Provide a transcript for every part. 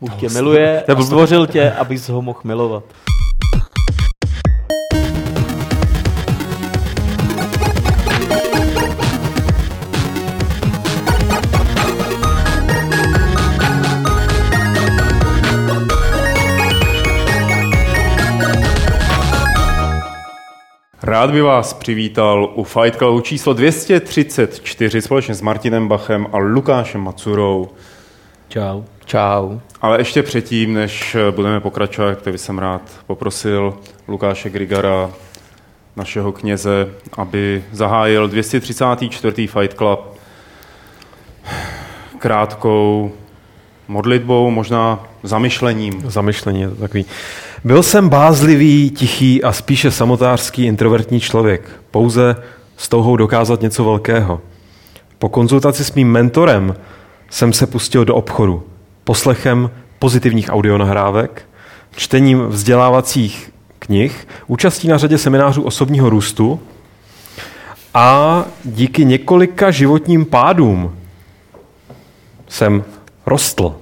Bůh tě miluje a stvořil tě, abys ho mohl milovat. Rád by vás přivítal u Fight Clubu číslo 234 společně s Martinem Bachem a Lukášem Macurou. Čau. Čau. Ale ještě předtím, než budeme pokračovat, tak bych jsem rád poprosil Lukáše Grigara, našeho kněze, aby zahájil 234. Fight Club krátkou modlitbou, možná zamyšlením. Zamyšlení je to takový. Byl jsem bázlivý, tichý a spíše samotářský introvertní člověk. Pouze s touhou dokázat něco velkého. Po konzultaci s mým mentorem jsem se pustil do obchodu. Poslechem pozitivních audionahrávek, čtením vzdělávacích knih, účastí na řadě seminářů osobního růstu a díky několika životním pádům jsem rostl.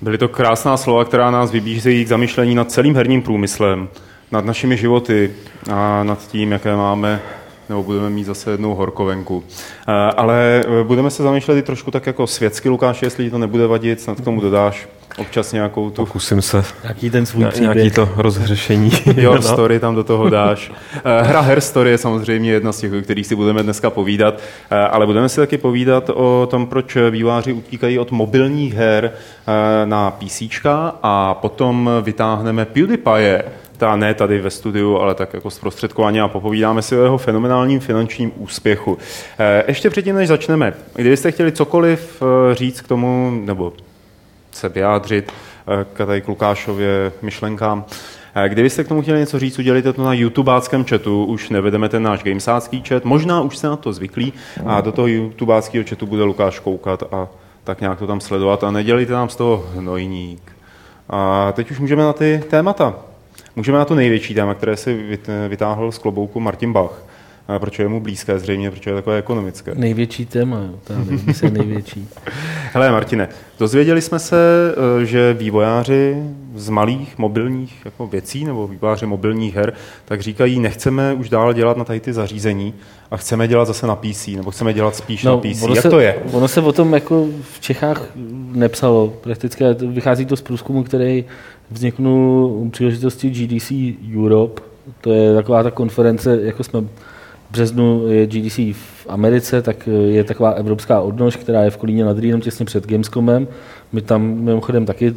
Byly to krásná slova, která nás vybízejí k zamyšlení nad celým herním průmyslem, nad našimi životy a nad tím, jaké máme nebo budeme mít zase jednou horkovenku. Eh, ale eh, budeme se zamýšlet i trošku tak jako světsky, Lukáš, jestli ti to nebude vadit, snad k tomu dodáš občas nějakou tu... Pokusím se. Jaký ten svůj příběh. Nějaký to rozhřešení. Your no. story tam do toho dáš. Eh, hra Her Story je samozřejmě jedna z těch, o kterých si budeme dneska povídat, ale budeme si taky povídat o tom, proč výváři utíkají od mobilních her na PC a potom vytáhneme PewDiePie, ta ne tady ve studiu, ale tak jako zprostředkování a popovídáme si o jeho fenomenálním finančním úspěchu. Eh, ještě předtím, než začneme, kdybyste chtěli cokoliv eh, říct k tomu, nebo se vyjádřit eh, k tady k Lukášově myšlenkám, Kdybyste k tomu chtěli něco říct, udělejte to na YouTubeáckém chatu, už nevedeme ten náš gamesácký chat, možná už se na to zvyklí a do toho YouTubeáckého chatu bude Lukáš koukat a tak nějak to tam sledovat a nedělejte nám z toho hnojník. A teď už můžeme na ty témata. Můžeme na to největší téma, které si vytáhl z klobouku Martin Bach. Proč je mu blízké zřejmě, protože je takové ekonomické. Největší téma, jo. je největší. Hele Martine, dozvěděli jsme se, eh, že vývojáři z malých mobilních jako věcí nebo vývojáři mobilních her, tak říkají, nechceme už dál dělat na tady ty zařízení a chceme dělat zase na PC, nebo chceme dělat spíš no, na PC. Jak se, to je? Ono se o tom jako v Čechách nepsalo. Prakticky vychází to z průzkumu, který vzniknul u příležitosti GDC Europe. To je taková ta konference, jako jsme v březnu je GDC v Americe, tak je taková evropská odnož, která je v Kolíně nad Rýnem těsně před Gamescomem. My tam mimochodem taky eh,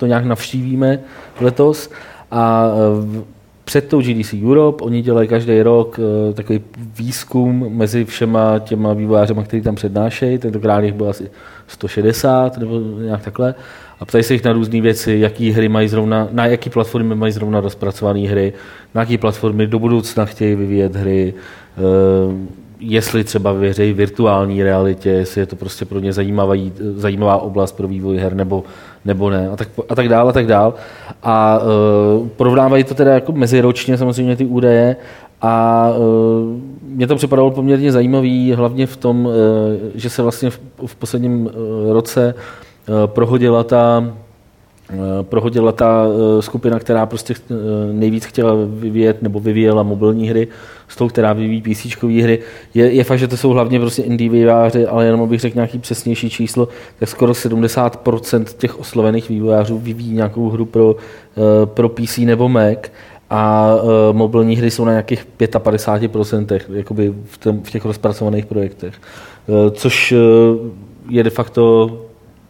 to nějak navštívíme letos. A eh, před tou GDC Europe, oni dělají každý rok eh, takový výzkum mezi všema těma vývojářema, který tam přednášejí, tentokrát jich bylo asi 160 nebo nějak takhle a ptají se jich na různé věci, jaký hry mají zrovna, na jaký platformy mají zrovna rozpracované hry, na jaký platformy do budoucna chtějí vyvíjet hry, eh, jestli třeba věří virtuální realitě, jestli je to prostě pro ně zajímavá, zajímavá oblast pro vývoj her nebo, nebo ne a tak, a tak dál a tak dál. A uh, porovnávají to teda jako meziročně samozřejmě ty údaje a uh, mně to připadalo poměrně zajímavý, hlavně v tom, uh, že se vlastně v, v posledním uh, roce uh, prohodila ta, prohodila ta eh, skupina, která prostě nejvíc chtěla vyvíjet nebo vyvíjela mobilní hry s tou, která vyvíjí PC hry. Je, je fakt, že to jsou hlavně prostě indie vývojáři, ale jenom abych řekl nějaký přesnější číslo, tak skoro 70% těch oslovených vývojářů vyvíjí nějakou hru pro, pro PC nebo Mac a mobilní hry jsou na nějakých 55% jakoby v, tom, v těch rozpracovaných projektech. což je de facto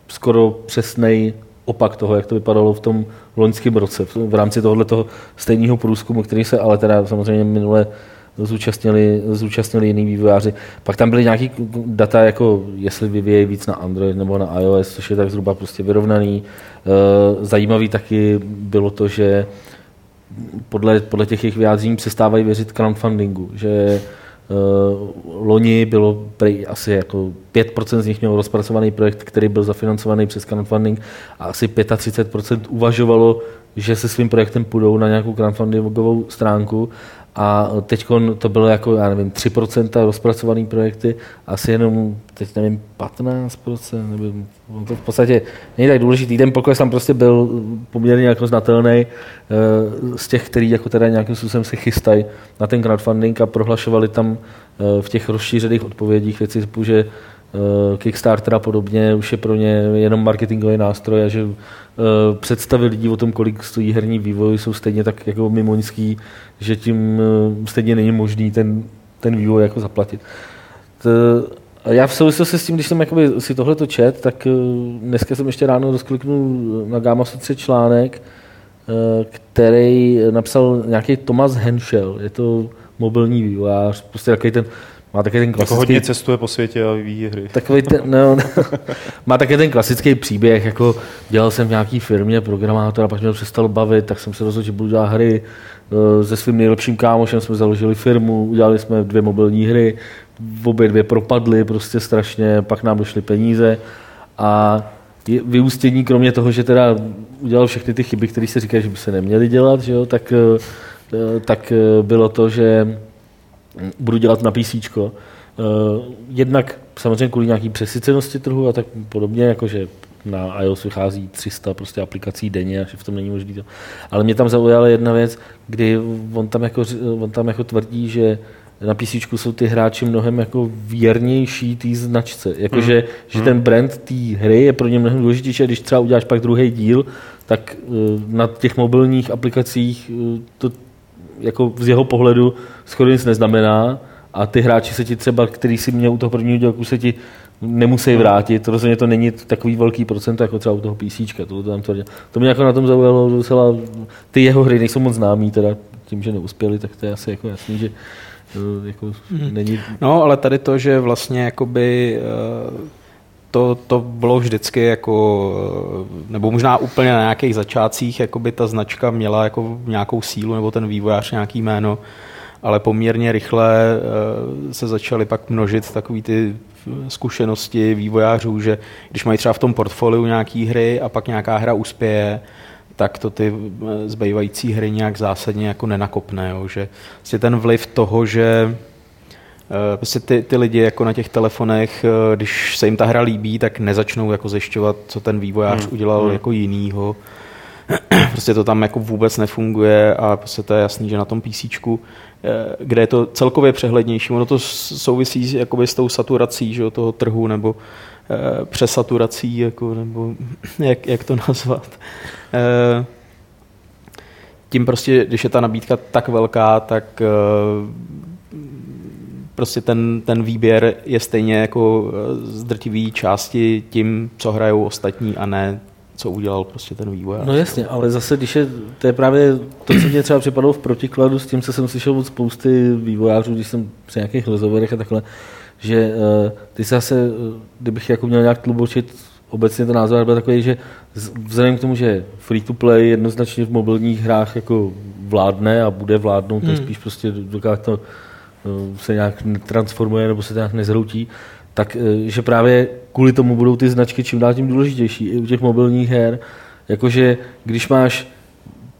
skoro přesný opak toho, jak to vypadalo v tom loňském roce, v rámci tohoto stejného průzkumu, který se ale teda samozřejmě minule zúčastnili, zúčastnili jiní vývojáři. Pak tam byly nějaké data, jako jestli vyvíjejí víc na Android nebo na iOS, což je tak zhruba prostě vyrovnaný. E, zajímavý taky bylo to, že podle, podle těch jejich vyjádření přestávají věřit crowdfundingu, že loni bylo asi jako 5% z nich mělo rozpracovaný projekt, který byl zafinancovaný přes crowdfunding a asi 35% uvažovalo že se svým projektem půjdou na nějakou crowdfundingovou stránku a teď to bylo jako, já nevím, 3% rozpracovaný projekty, asi jenom, teď nevím, 15%, nebo to v podstatě není tak důležitý. Ten pokles tam prostě byl poměrně jako znatelný eh, z těch, který jako teda nějakým způsobem se chystají na ten crowdfunding a prohlašovali tam eh, v těch rozšířených odpovědích věci že Kickstarter a podobně už je pro ně jenom marketingový nástroj a že představy lidí o tom, kolik stojí herní vývoj, jsou stejně tak jako mimoňský, že tím stejně není možný ten, ten vývoj jako zaplatit. To, já v souvislosti s tím, když jsem si tohle to čet, tak eh, dneska jsem ještě ráno rozkliknul na Gamma Sutra článek, eh, který napsal nějaký Thomas Henschel. Je to mobilní vývojář, prostě takový ten, má také ten klasický... Jako hodně cestuje po světě a vyvíjí hry. Takový ten, no, no, má také ten klasický příběh, jako dělal jsem v nějaký firmě programátora, pak mě to přestalo bavit, tak jsem se rozhodl, že budu dělat hry. Eh, se svým nejlepším kámošem jsme založili firmu, udělali jsme dvě mobilní hry, obě dvě propadly prostě strašně, pak nám došly peníze a vyústění, kromě toho, že teda udělal všechny ty chyby, které se říkají, že by se neměly dělat, že jo, tak, eh, tak eh, bylo to, že budu dělat na PC. Eh, jednak samozřejmě kvůli nějaký přesycenosti trhu a tak podobně, jakože na iOS vychází 300 prostě aplikací denně a že v tom není možný to. Ale mě tam zaujala jedna věc, kdy on tam jako, on tam jako tvrdí, že na PC jsou ty hráči mnohem jako věrnější té značce. Jakože, mm. že mm. ten brand té hry je pro ně mnohem důležitější, když třeba uděláš pak druhý díl, tak uh, na těch mobilních aplikacích uh, to jako z jeho pohledu skoro nic neznamená a ty hráči se ti třeba, který si měl u toho prvního dílku, se ti nemusí vrátit. Rozhodně to není takový velký procent jako třeba u toho PC. To, tam tvrdě. to mě jako na tom zaujalo docela, ty jeho hry nejsou moc známý, teda tím, že neuspěli, tak to je asi jako jasný, že jako hmm. není... No, ale tady to, že vlastně jakoby eh, to, to bylo vždycky jako, nebo možná úplně na nějakých začátcích, jako by ta značka měla jako nějakou sílu, nebo ten vývojář nějaký jméno, ale poměrně rychle eh, se začaly pak množit takový ty zkušenosti vývojářů, že když mají třeba v tom portfoliu nějaký hry a pak nějaká hra uspěje, tak to ty eh, zbývající hry nějak zásadně jako nenakopne. Jo? Že vlastně ten vliv toho, že Prostě ty, ty lidi jako na těch telefonech, eh, když se jim ta hra líbí, tak nezačnou jako zjišťovat, co ten vývojář hmm. udělal hmm. jako jinýho. Prostě to tam jako vůbec nefunguje a prostě to je jasný, že na tom PC, kde je to celkově přehlednější, ono to souvisí jakoby s tou saturací že, toho trhu nebo Eh, přesaturací, jako, nebo jak, jak to nazvat. Eh, tím prostě, když je ta nabídka tak velká, tak eh, prostě ten, ten výběr je stejně jako z drtivý části tím, co hrajou ostatní a ne co udělal prostě ten vývoj. No jasně, ale zase, když je, to je právě to, co mě třeba připadalo v protikladu s tím, co jsem slyšel od spousty vývojářů, když jsem při nějakých rozhovorech a takhle, že uh, ty se zase, uh, kdybych jako měl nějak tlubočit obecně ten názor byl takový, že vzhledem k tomu, že free to play jednoznačně v mobilních hrách jako vládne a bude vládnout, hmm. spíš prostě dokud to se nějak transformuje nebo se to nějak nezhroutí, tak že právě kvůli tomu budou ty značky čím dál tím důležitější i u těch mobilních her. Jakože když máš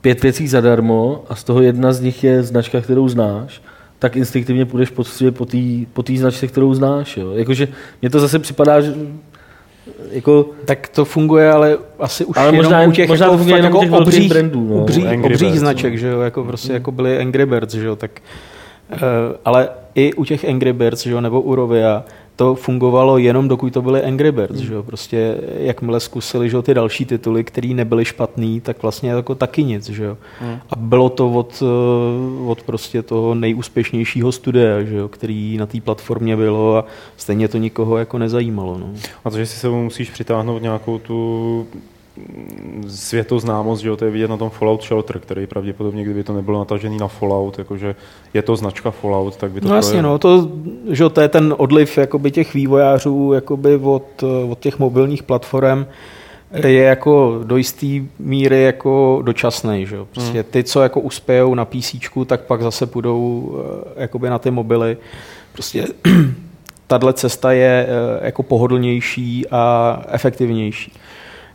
pět věcí zadarmo a z toho jedna z nich je značka, kterou znáš, tak instinktivně půjdeš po po té po značce, kterou znáš. Jo. Jakože mně to zase připadá, že jako... Tak to funguje, ale asi už ale jenom možná, u těch, možná jako, fakt jako těch obřích, brandů, no. obří, obřích Birds, značek, no. že jo, jako prostě mm. jako byly Angry Birds, že jo, tak ale i u těch Angry Birds, že jo, nebo u Rovia, to fungovalo jenom dokud to byly Angry Birds, že jo? Prostě jakmile zkusili, že jo, ty další tituly, které nebyly špatný, tak vlastně jako taky nic, že jo? Hmm. A bylo to od, eh, od prostě toho nejúspěšnějšího studia, že jo, který na té platformě bylo a stejně to nikoho jako nezajímalo, no. A to, že si se musíš přitáhnout nějakou tu světoznámost, že jo, to je vidět na tom Fallout Shelter, který pravděpodobně, kdyby to nebylo natažený na Fallout, jakože je to značka Fallout, tak by to... No jasně, no, to, že to je ten odliv jakoby těch vývojářů jakoby od, od těch mobilních platform, je jako do jisté míry jako dočasný, že jo. Prostě hmm. ty, co jako uspějou na PC, tak pak zase půjdou eh, jakoby na ty mobily. Prostě tahle cesta je eh, jako pohodlnější a efektivnější.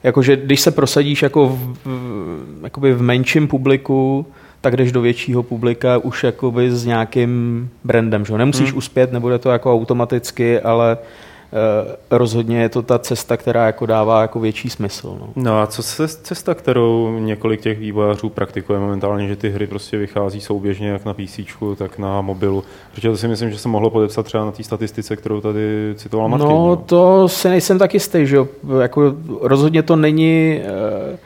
Jakože když se prosadíš jako v, v, jakoby v menším publiku, tak jdeš do většího publika už jakoby s nějakým brandem. Že? Nemusíš hmm. uspět, nebude to jako automaticky, ale rozhodně je to ta cesta, která jako dává jako větší smysl. No. no a co se cesta, kterou několik těch vývojářů praktikuje momentálně, že ty hry prostě vychází souběžně jak na PC, tak na mobilu. Protože to si myslím, že se mohlo podepsat třeba na té statistice, kterou tady citoval Martin. No, no. to si nejsem tak jistý, že Jako rozhodně to není... Eh,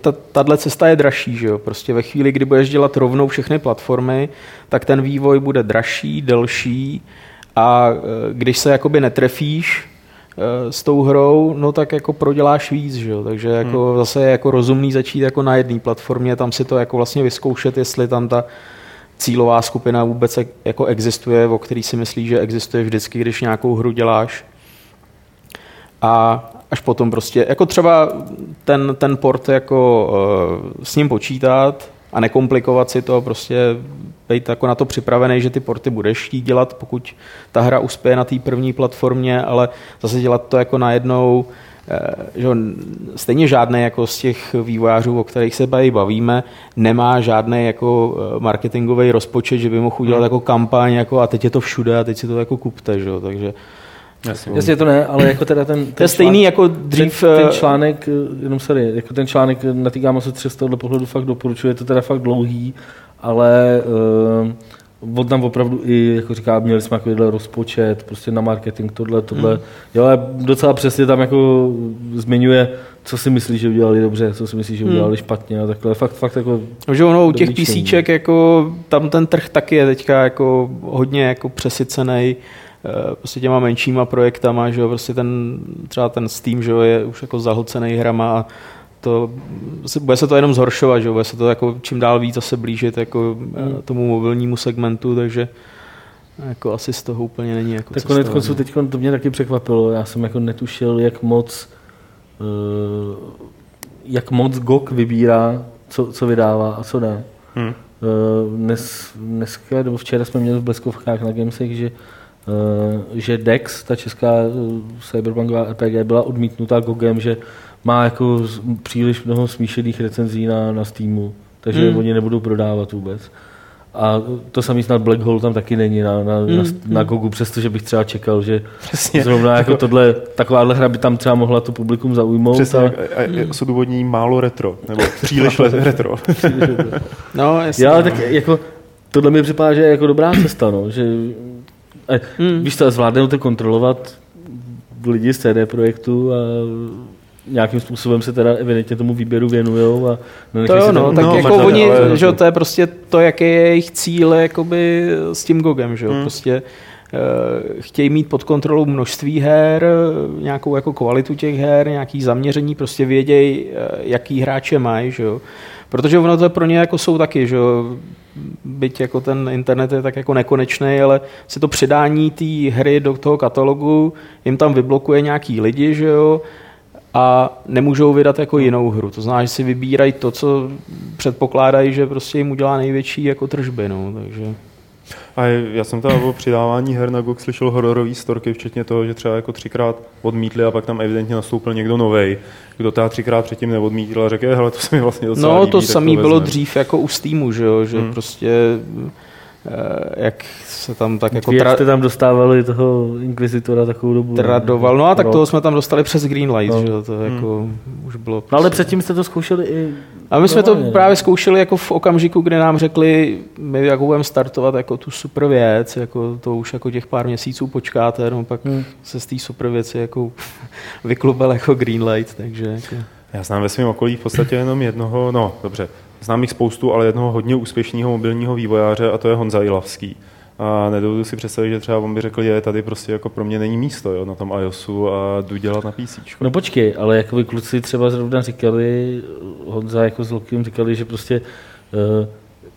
ta, tahle cesta je dražší, že jo? Prostě ve chvíli, kdy budeš dělat rovnou všechny platformy, tak ten vývoj bude dražší, delší, a e, když se jakoby netrefíš e, s tou hrou, no tak jako proděláš víc, že jo? takže jako hmm. zase je jako rozumný začít jako na jedné platformě, tam si to jako vlastně vyzkoušet, jestli tam ta cílová skupina vůbec jako existuje, o který si myslíš, že existuje vždycky, když nějakou hru děláš. A až potom prostě, jako třeba ten, ten port jako uh, s ním počítat, a nekomplikovat si to, prostě být jako na to připravený, že ty porty budeš chtít dělat, pokud ta hra uspěje na té první platformě, ale zase dělat to jako najednou, eh, že stejně žádný jako z těch vývojářů, o kterých se baví, bavíme, nemá žádný jako eh, marketingový rozpočet, že by mohl udělat hmm. jako kampaň jako a teď je to všude a teď si to jako kupte, že? takže Jasně. Jasně to ne, ale jako teda ten, ten to je stejný jako dřív... Ten, ten eh, článek, jenom sorry, jako ten článek na té Gamo se z tohohle pohledu fakt doporučuje, je to teda fakt dlouhý, ale uh, on tam opravdu i, jako říká, měli jsme takovýhle rozpočet, prostě na marketing, tohle, tohle. Hmm. Jo, ale docela přesně tam jako zmiňuje, co si myslí, že udělali dobře, co si myslí, že hmm. udělali hmm. špatně a takhle. Fakt, fakt jako... Že ono u těch písíček, jako tam ten trh taky je teďka jako hodně jako přesycený Eh, prostě těma menšíma projektama, že jo, prostě ten, třeba ten Steam, že jo, je už jako zahlcený hrama a to, bude se to jenom zhoršovat, že jo, bude se to jako čím dál víc zase blížit jako mm. tomu mobilnímu segmentu, takže jako asi z toho úplně není jako Tak konec konců teď to mě taky překvapilo, já jsem jako netušil, jak moc uh, jak moc GOG vybírá, co, co vydává a co ne. Hmm. Uh, dnes, dneska, nebo včera jsme měli v Bleskovkách na Gamesech, že Eh, že Dex, ta česká eh, cyberpunková RPG, byla odmítnutá GOGem, že má jako příliš mnoho smíšených recenzí na, na Steamu, takže hmm. oni nebudou prodávat vůbec. A to samý snad Black Hole tam taky není na, na, mm, na, na hmm. Gogu, přestože bych třeba čekal, že Přesně. zrovna jako tohle, takováhle hra by tam třeba mohla to publikum zaujmout. Přesně, a, a, a s odůvodnění málo retro, nebo příliš retro. no, jasně. Já, tak jako, tohle mi připadá, že je jako dobrá cesta, no, že Hmm. Víš to, zvládnou to kontrolovat lidi z CD projektu a nějakým způsobem se teda evidentně tomu výběru věnují. A to jo, no, tak no, jako oni, ale, že to je prostě to, jaký je jejich cíl jakoby s tím GOGem, že jo, hmm. prostě uh, chtějí mít pod kontrolou množství her, nějakou jako kvalitu těch her, nějaký zaměření, prostě vědějí, uh, jaký hráče mají, že jo. Protože ono to pro ně jako jsou taky, že byť jako ten internet je tak jako nekonečný, ale si to předání té hry do toho katalogu jim tam vyblokuje nějaký lidi, že jo, a nemůžou vydat jako jinou hru. To znamená, že si vybírají to, co předpokládají, že prostě jim udělá největší jako tržby, no, takže... A já jsem tam o přidávání her na GOG slyšel hororový storky, včetně toho, že třeba jako třikrát odmítli a pak tam evidentně nastoupil někdo nový, kdo ta třikrát předtím neodmítil a řekl, hele, to se mi vlastně docela No, líbí, to samé bylo dřív jako u Steamu, že, jo? že hmm. prostě Eh, jak se tam tak jako... Jak jste tam dostávali toho Inquisitora takovou dobu? Tradoval, no a tak toho jsme tam dostali přes Greenlight, no. že to hmm. jako už bylo... No ale prostě- předtím jste to zkoušeli i... A my jsme to právě zkoušeli jako v okamžiku, kdy nám řekli, my jako budeme startovat jako tu super věc, jako to už jako těch pár měsíců počkáte, no pak hmm. se z té super věci jako vyklubal jako Greenlight, takže jako... Já znám ve svém okolí v podstatě jenom jednoho, no dobře, znám jich spoustu, ale jednoho hodně úspěšného mobilního vývojáře a to je Honza Ilavský. A nedovedu si představit, že třeba on by řekl, že tady prostě jako pro mě není místo jo, na tom iOSu a jdu dělat na PC. No počkej, ale jako vy kluci třeba zrovna říkali, Honza jako s Lokým říkali, že prostě uh,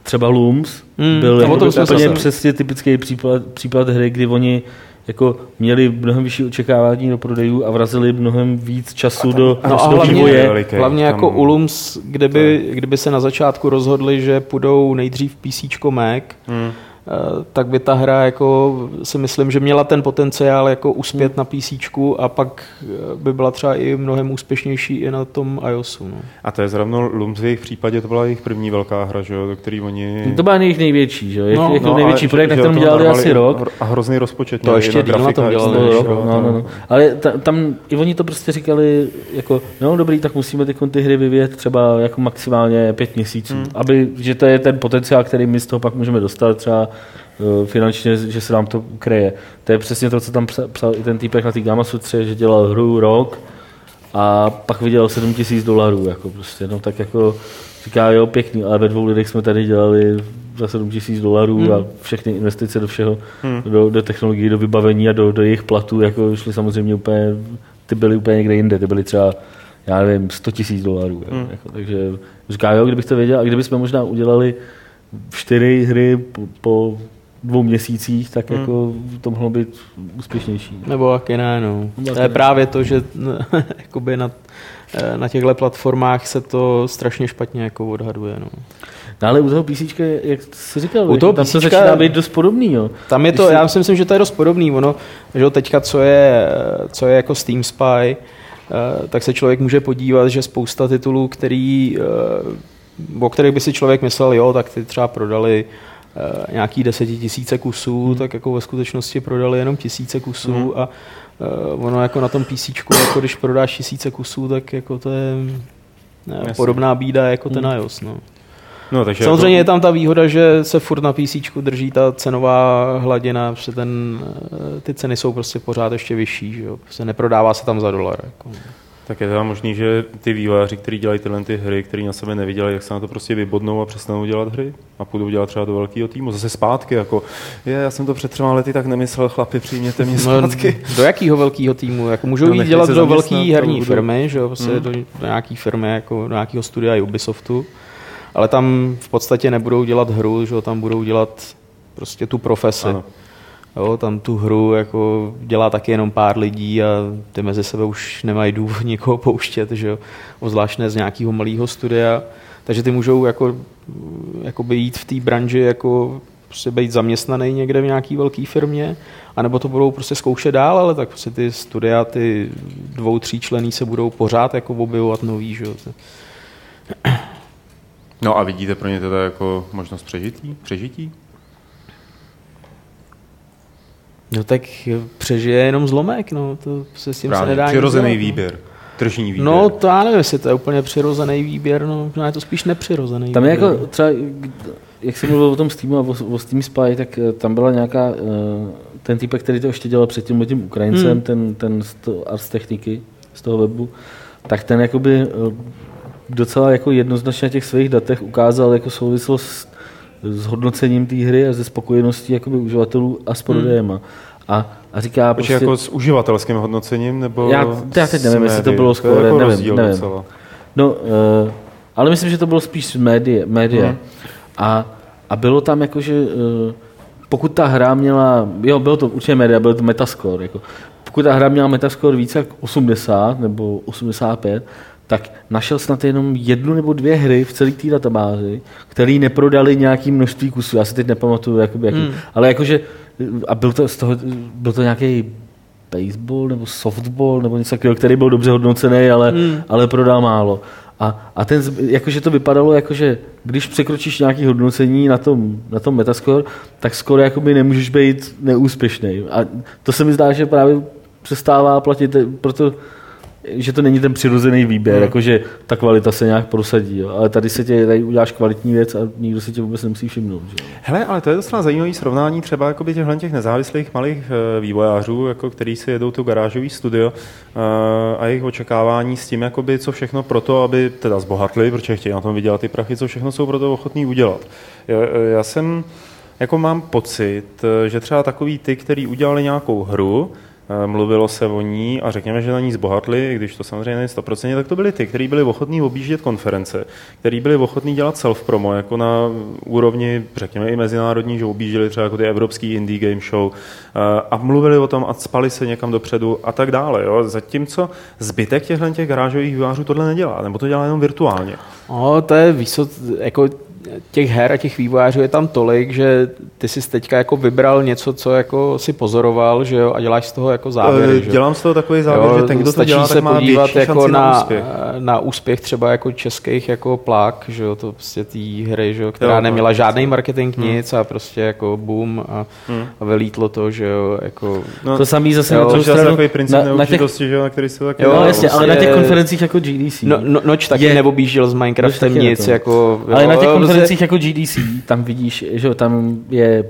třeba Looms mm, byl jako úplně přesně typický případ, případ hry, kdy oni jako měli mnohem vyšší očekávání do prodejů a vrazili mnohem víc času tam, do, no do hlavně, vývoje. Hlavně jako u Lums, kdyby, kdyby se na začátku rozhodli, že půjdou nejdřív PC Mac, hmm tak by ta hra jako si myslím, že měla ten potenciál jako uspět na PC a pak eh, by byla třeba i mnohem úspěšnější i na tom iOSu. No. A to je zrovna Lums v jejich případě, to byla jejich první velká hra, že jo, do který oni... To byla jejich největší, že jo, no, jako no, největší projekt, na kterém dělali asi rok. A hrozný rozpočet. To ještě díl na tom dělali. Rok, no, no, no. Ale ta, tam i oni to prostě říkali, jako, no dobrý, tak musíme ty, ty hry vyvíjet třeba jako maximálně pět měsíců, hmm. aby, že to je ten potenciál, který my z toho pak můžeme dostat třeba Eh, finančně, že se nám to kreje. To je přesně to, co tam psal i ten týpek na té Gamma Sutře, že dělal hru rok a pak vydělal 7 tisíc dolarů. Jako prostě, no, tak jako říká, jo, pěkný, ale ve dvou lidech jsme tady dělali za 7 tisíc dolarů hmm. a všechny investice do všeho, hmm. do, do technologií, do vybavení a do, do jejich platů, jako šly samozřejmě úplně, ty byly úplně někde jinde, ty byly třeba já nevím, 100 tisíc dolarů. Hmm. Jako, takže říká, jo, kdybych to věděl, a kdybychom možná udělali čtyři hry po, po dvou měsících, tak hmm. jako to mohlo být úspěšnější. Nebo taky ne, no. To je právě to, že jakoby na, eh, na těchto platformách se to strašně špatně jako odhaduje, no. No ale u toho PC, jak jsi říkal, u toho tam to začíná být dost podobný. Jo. Tam je to, jsi... já si myslím, že to je dost podobný. Ono, že teďka, co je, co je jako Steam Spy, eh, tak se člověk může podívat, že spousta titulů, který, eh, o kterých by si člověk myslel, jo, tak ty třeba prodali Eh, nějaký desetitisíce kusů, hmm. tak jako ve skutečnosti prodali jenom tisíce kusů hmm. a uh, ono jako na tom PC, jako když prodáš tisíce kusů, tak jako to je ne, eh, podobná bída jako ten hmm. iOS. No. No, takže Samozřejmě jako... je tam ta výhoda, že se furt na PC drží ta cenová hladina, protože ten, ty ceny jsou prostě pořád ještě vyšší, že jo? Prostě neprodává se tam za dolar. Jako. Tak je teda možný, že ty vývojáři, kteří dělají tyhle ty hry, které na sebe neviděli, jak se na to prostě vybodnou a přestanou dělat hry a půjdou dělat třeba do velkého týmu. Zase zpátky, jako je, já jsem to před třema lety tak nemyslel, chlapi, přijměte mě no, zpátky. No, do jakého velkého týmu? Jako můžou no, jít dělat do velké herní budu... firmy, že jo, prostě hmm. do, do nějaké firmy, jako do nějakého studia Ubisoftu, ale tam v podstatě nebudou dělat hru, že jo, tam budou dělat prostě tu profesi. Ano. Jo, tam tu hru jako dělá taky jenom pár lidí a ty mezi sebe už nemají důvod nikoho pouštět, že jo? Ozvláštně z nějakého malého studia. Takže ty můžou jako, jako jít v té branži jako prostě být zaměstnaný někde v nějaké velké firmě, anebo to budou prostě zkoušet dál, ale tak prostě ty studia, ty dvou, tří člení se budou pořád jako objevovat nový, že jo. No a vidíte pro ně teda jako možnost přežití? přežití? No tak přežije jenom zlomek, no, to se s tím Právě, se nedá Přirozený výběr. Tržní výběr. No, to já nevím, jestli to je úplně přirozený výběr, no, no je to spíš nepřirozený Tam je jako třeba, jak jsem mluvil o tom Steamu a o, o Steam Spy, tak eh, tam byla nějaká, eh, ten typ, který to ještě dělal před tím, tím Ukrajincem, hmm. ten, ten z, to, z techniky, z toho webu, tak ten jakoby eh, docela jako jednoznačně na těch svých datech ukázal jako souvislost s hodnocením té hry a ze spokojeností jakoby uživatelů a s prodejem. Hmm. A, a říká prostě... jako s uživatelským hodnocením? Nebo já, já teď nevím, jestli to bylo skoro, jako nevím, nevím. Docela. No, uh, ale myslím, že to bylo spíš média. média. Hmm. A, a bylo tam jako, že uh, pokud ta hra měla, jo, bylo to určitě média, bylo to metascore, jako, pokud ta hra měla metascore více jak 80 nebo 85, tak našel snad jenom jednu nebo dvě hry v celé té databázi, které neprodali nějaký množství kusů. Já si teď nepamatuju, jakoby, jaký. Hmm. ale jakože, a byl to, z toho, byl to nějaký baseball nebo softball nebo něco takového, který byl dobře hodnocený, ale, hmm. ale prodal málo. A, a ten, jakože to vypadalo, jakože když překročíš nějaký hodnocení na tom, na tom metascore, tak skoro jakoby nemůžeš být neúspěšný. A to se mi zdá, že právě přestává platit, proto že to není ten přirozený výběr, hmm. jakože ta kvalita se nějak prosadí, jo. ale tady se tě tady uděláš kvalitní věc a nikdo si tě vůbec nemusí všimnout. Že? Hele, ale to je docela zajímavé srovnání třeba jakoby těchhle těch nezávislých malých eh, vývojářů, jako který si jedou to garážový studio eh, a jejich očekávání s tím, jakoby, co všechno pro to, aby teda zbohatli, protože chtějí na tom vydělat ty prachy, co všechno jsou pro to ochotní udělat. Já, eh, já jsem jako mám pocit, že třeba takový ty, který udělali nějakou hru, mluvilo se o ní a řekněme, že na ní zbohatli, když to samozřejmě není 100%, tak to byli ty, kteří byli ochotní objíždět konference, kteří byli ochotní dělat self-promo, jako na úrovni, řekněme, i mezinárodní, že objížděli třeba jako ty evropský indie game show eh, a mluvili o tom a spali se někam dopředu a tak dále. Jo? Zatímco zbytek těchto těch garážových vývářů tohle nedělá, nebo to dělá jenom virtuálně. No, to je výsod, jako těch her a těch vývojářů je tam tolik, že ty jsi teďka jako vybral něco, co jako si pozoroval, že jo, a děláš z toho jako závěry, Eh, že? Dělám z toho takový závěr, Jo, že ten, kdo to stačí dělá, se tak má podívat větší jako na, na úspěch. na úspěch třeba jako českých jako plák, že jo, to prostě té hry, že jo, která Jo, no, neměla žádný jasně. marketing, nic a prostě jako boom a, Hmm. a vylítlo to, že jo, jako... No, To samý zase Jo, na to druhou stranu. takový princip na, na těch, že jo, na který se taky Jo, no, jasně, ale na těch vlastně- konferencích jako GDC. No, no, noč taky neobjížděl s Minecraftem nic, jako... Ale na těch konferencích jako GDC, tam vidíš, že tam je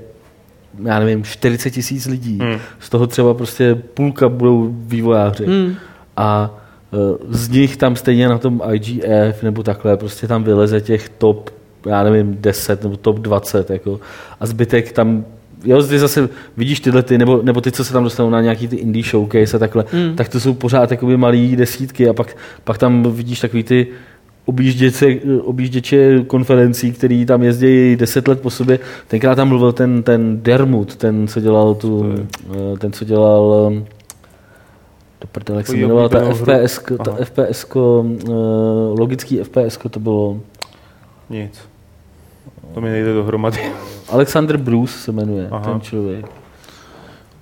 já nevím, 40 tisíc lidí. Hmm. Z toho třeba prostě půlka budou vývojáři. Hmm. A eh, z nich tam stejně na tom IGF nebo takhle, prostě tam vyleze těch top, já nevím, 10 nebo top 20, jako. A zbytek tam Jo, zde zase vidíš tyhle ty, nebo, nebo ty, co se tam dostanou na nějaký ty indie showcase a takhle, Hmm. tak to jsou pořád jakoby malý desítky a pak, pak tam vidíš takový ty objížděče, objížděče konferencí, který tam jezdí 10 let po sobě. Tenkrát tam mluvil ten, ten Dermut, ten, co dělal tu, eh, ten, co dělal eh, do prdele, jak se jmenovala ta. FPS, ta. FPS, logický FPS, to bylo Nic. To mi nejde dohromady. Alexander Bruce se jmenuje, Aha. ten člověk.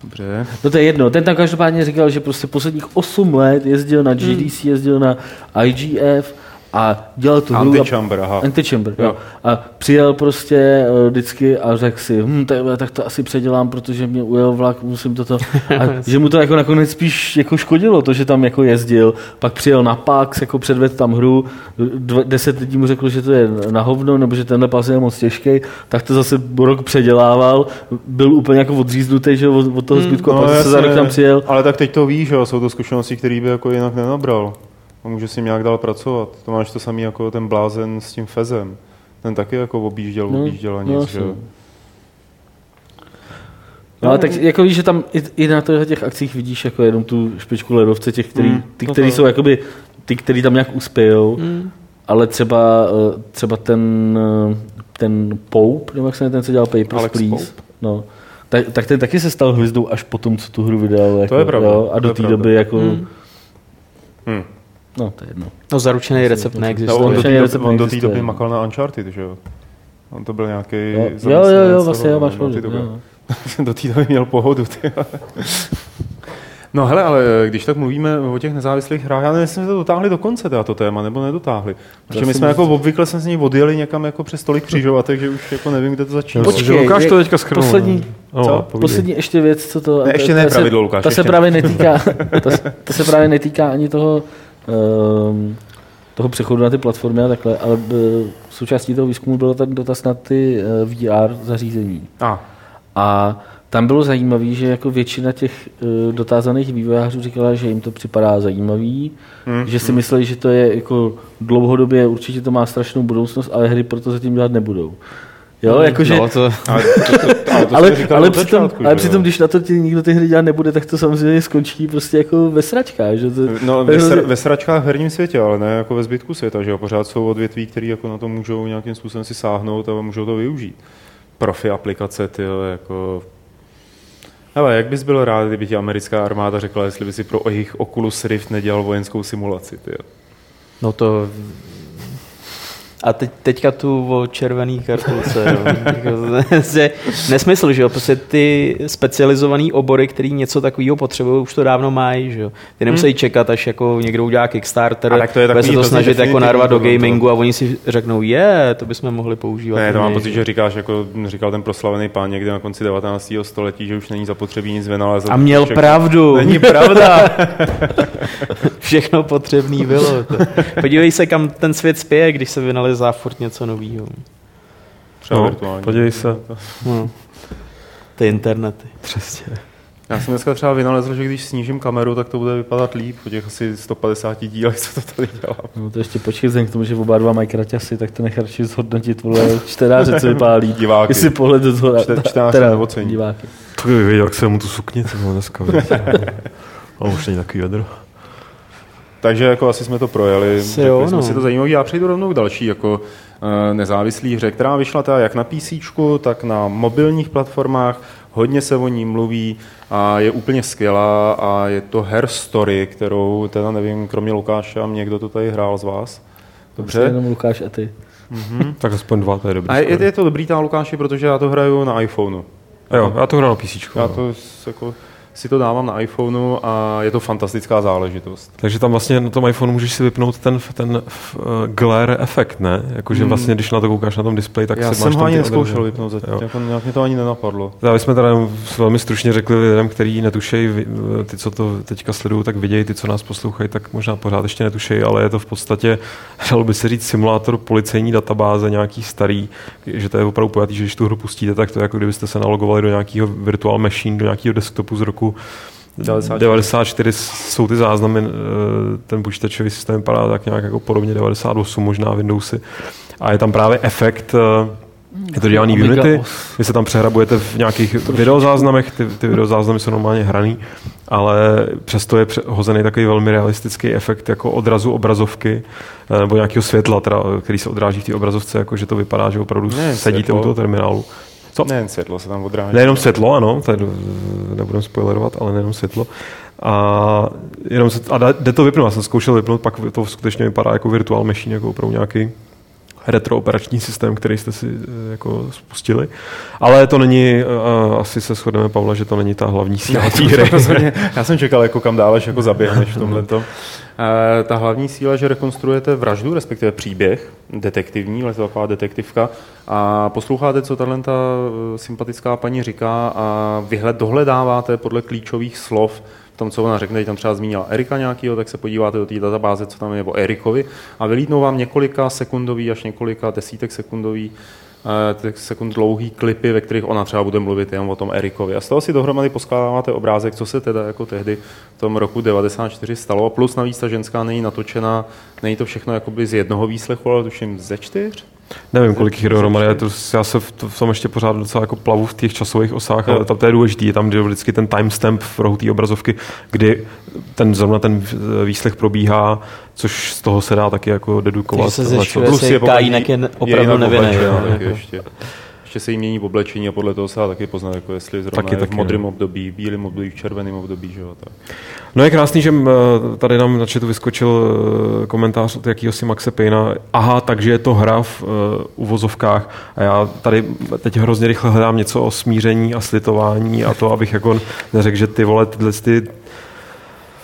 Dobře. No to je jedno, ten tam každopádně říkal, že prostě posledních 8 let jezdil na GDC, jezdil na IGF a dělal tu hru. a- Antichamber, aha. Antichamber, Jo. jo. A přijel prostě eh, vždycky a řekl si, hm, tak, tak to asi předělám, protože mě ujel vlak, musím toto. A že mu to jako nakonec spíš jako škodilo, to, že tam jako jezdil. Pak přijel na PAX, jako předvedl tam hru, Dva, deset lidí mu řeklo, že to je na hovno, nebo že tenhle pas je moc těžký, tak to zase rok předělával, byl úplně jako odříznutý že, od, od toho zbytku a pak zase za rok tam přijel. Ale tak teď to víš, jo, jsou to zkušenosti, které by jako jinak nenabral. A může si nějak dál pracovat. To máš to samý jako ten blázen s tím fezem. Ten taky jako objížděl, No, objížděl a no, nic, asi. že. No, ale tak jako víš, že tam i, i na těch akcích vidíš jako jenom tu špičku ledovce, těch, který, Hmm, ty, to který to. jsou jakoby, ty, který tam nějak uspějou, Hmm. ale třeba, eh, třeba ten, eh, ten Pope, nebo jak se ten, co dělal Papers, Alex Please, Pope? no, tak, tak ten taky se stal hvězdou až po tom, co tu hru vydal. Jako, je pravda, Jo, a to do té doby jako, Hmm. No to je jedno. No zaručený recept No, neexistuje. on do té doby, on do té doby makal na Uncharted, že jo. On to byl nějaký Jo, jo, jo, jo vlastně, jo, máš no, pravdu. do té doby měl pohodu. Ty. No hele, ale když tak mluvíme o těch nezávislých hrách, já nevím, jestli jsme to dotáhli do konce teda to téma, nebo nedotáhli. Protože my jsme jako obvykle jsme z ní odjeli někam jako přes tolik křižovatek, že už jako nevím, kde to začíná. Počkej, Lukáš to teďka schrnul. poslední- no, co? povídej. Poslední ještě věc, co to... Ne, ještě ne to se- pravidlo, Lukáš, To se právě netýká, to, se- to se právě netýká ani toho, toho přechodu na ty platformy a takhle, ale uh, součástí toho výzkumu byl ten dotaz na ty uh, VR zařízení. A, A tam bylo zajímavé, že jako většina těch uh, dotázaných vývojářů říkala, že jim to připadá zajímavý, Hmm, že si mysleli, že to je jako dlouhodobě určitě to má strašnou budoucnost, ale hry proto zatím dělat nebudou. Jo, jakože, No, to, ale to, to, ale to ale, ale, přitom, začátku, ale přitom, když na to ti nikdo ty hry dělat nebude, tak to samozřejmě skončí prostě jako ve sračkách. Že to, No, ve, sr- ve sračkách v herním světě, ale ne jako ve zbytku světa, že jo? Pořád jsou odvětví, které jako na to můžou nějakým způsobem si sáhnout a můžou to využít. Profi aplikace, ty jako... Hele, jak bys byl rád, kdyby ti americká armáda řekla, jestli by si pro jejich Oculus Rift nedělal vojenskou simulaci, ty no to... A teď, teďka tu o červený kartulce. no. Že Nesmysl, že jo? Prostě ty specializované obory, který něco takového potřebují, už to dávno mají, že jo? Ty nemusí čekat, až jako někdo udělá Kickstarter, A tak to je bude takový se to snažit jako narvat do tohle, to. gamingu a oni si řeknou, je, to bychom mohli používat. Ne, to mám pocit, že říkáš, jako říkal ten proslavený pán někdy na konci 19. století, že už není zapotřebí nic vynalezat. A měl Všechno- pravdu. Není pravda. Všechno potřebný bylo. To. Podívej se, kam ten svět spěje, když se vynalezá furt něco nového. Třeba No, virtuální. podívej se. No. Ty internety. Přesně. Já jsem dneska třeba vynalezl, že když snížím kameru, tak to bude vypadat líp po těch asi 150 dílech, co to tady dělám. No to ještě počkej, vzhledem k tomu, že oba dva mají kraťasy, tak to nech radši zhodnotit vole čtenáře, co vypadá líp. Diváky. Jestli pohled do zhora. Čte- čtenář teda, neocení. diváky. Tak by věděl, jak se mu tu sukni, co bylo dneska. A už není takový vedro. Takže jako asi jsme to projeli, Si jo, jsme no. si to zajímavé. Já přejdu rovnou k další jako uh, nezávislý hře, která vyšla teda jak na PC, tak na mobilních platformách. Hodně se o ní mluví a je úplně skvělá a je to Her Story, kterou teda nevím, kromě Lukáše a mě, kdo to tady hrál z vás. Dobře. Dobře? Jenom Lukáš a ty. Mm-hmm. tak aspoň dva, to je dobrý. A je, je to dobrý ta Lukáši, protože já to hraju na iPhoneu. Jo, já to hraju na PC. Já to jako si to dávám na iPhoneu a je to fantastická záležitost. Takže tam vlastně na tom iPhoneu můžeš si vypnout ten, ten uh, glare efekt, ne? Jakože hmm. vlastně, když na to koukáš na tom displeji, tak Já si jsem máš ho ani neskoušel vypnout, zatím, jako nějak mě to ani nenapadlo. Já jsme teda velmi stručně řekli lidem, kteří netušejí, ty, co to teďka sledují, tak vidějí, ty, co nás poslouchají, tak možná pořád ještě netušejí, ale je to v podstatě, dalo by se říct, simulátor policejní databáze, nějaký starý, že to je opravdu pojatý, že když tu hru pustíte, tak to je jako kdybyste se nalogovali do nějakého virtual machine, do nějakého desktopu z roku 94. 94 jsou ty záznamy, eh, ten počítačový systém vypadá tak nějak jako podobně 98 možná Windowsy. A je tam právě efekt, eh, je to dělaný v Unity, vy se tam přehrabujete v nějakých videozáznamech, ty, ty videozáznamy jsou normálně hraný, ale přesto je hozený takový velmi realistický efekt jako odrazu obrazovky eh, nebo nějakého světla, teda, který se odráží v té obrazovce, jako že to vypadá, že opravdu Ne, sedíte světlo. u toho terminálu. Co? Nejen světlo se tam odráží. Nejenom světlo, ano, je, nebudem spoilerovat, ale nejenom světlo. A, jenom se, a jde- to vypnout, já jsem zkoušel vypnout, pak to skutečně vypadá jako virtual machine, jako opravdu nějaký retro operační systém, který jste si eh, jako spustili. Ale to není, eh, asi se shodneme, Pavla, že to není ta hlavní síla té hry. Já jsem čekal, jako kam dál, až jako zaběhneš v tomhle. E, ta hlavní síla, že rekonstruujete vraždu, respektive příběh, detektivní, ale to taková detektivka, a posloucháte, co tahle ta eh, sympatická paní říká a vyhled, dohledáváte podle klíčových slov tom, co ona řekne, tam třeba zmínila Erika nějakýho, tak se podíváte do té databáze, co tam je, o Erikovi a vylítnou vám několika sekundový až několika desítek sekundový eh, těch sekund dlouhý klipy, ve kterých ona třeba bude mluvit jenom o tom Erikovi. A z toho si dohromady poskládáváte obrázek, co se teda jako tehdy v tom roku 94 stalo. Plus navíc ta ženská není natočená, není to všechno jakoby z jednoho výslechu, ale tuším ze čtyř. Nevím, kolik jich je dohromady, já, to, já se v, to, v tom ještě pořád docela jako plavu v těch časových osách, ale tam to je důležité, je tam vždycky ten timestamp v rohu té obrazovky, kdy ten zrovna ten výslech probíhá, což z toho se dá taky jako dedukovat. Takže se zjišťuje, Plus jestli je Kajínek je opravdu jinak nevinný. jako. ještě. ještě se jí mění v oblečení a podle toho se dá taky poznat, jako jestli zrovna Taky, je taky, v modrém období, v bílém období, v červeném období. Že jo, tak. No je krásný, že eh, tady nám na chatu vyskočil eh, komentář od jakýhosi Maxe Payna. Aha, takže je to hra v uh, uvozovkách. A já tady teď hrozně rychle hledám něco o smíření a slitování a to, abych jako neřekl, že ty vole, tyhle ty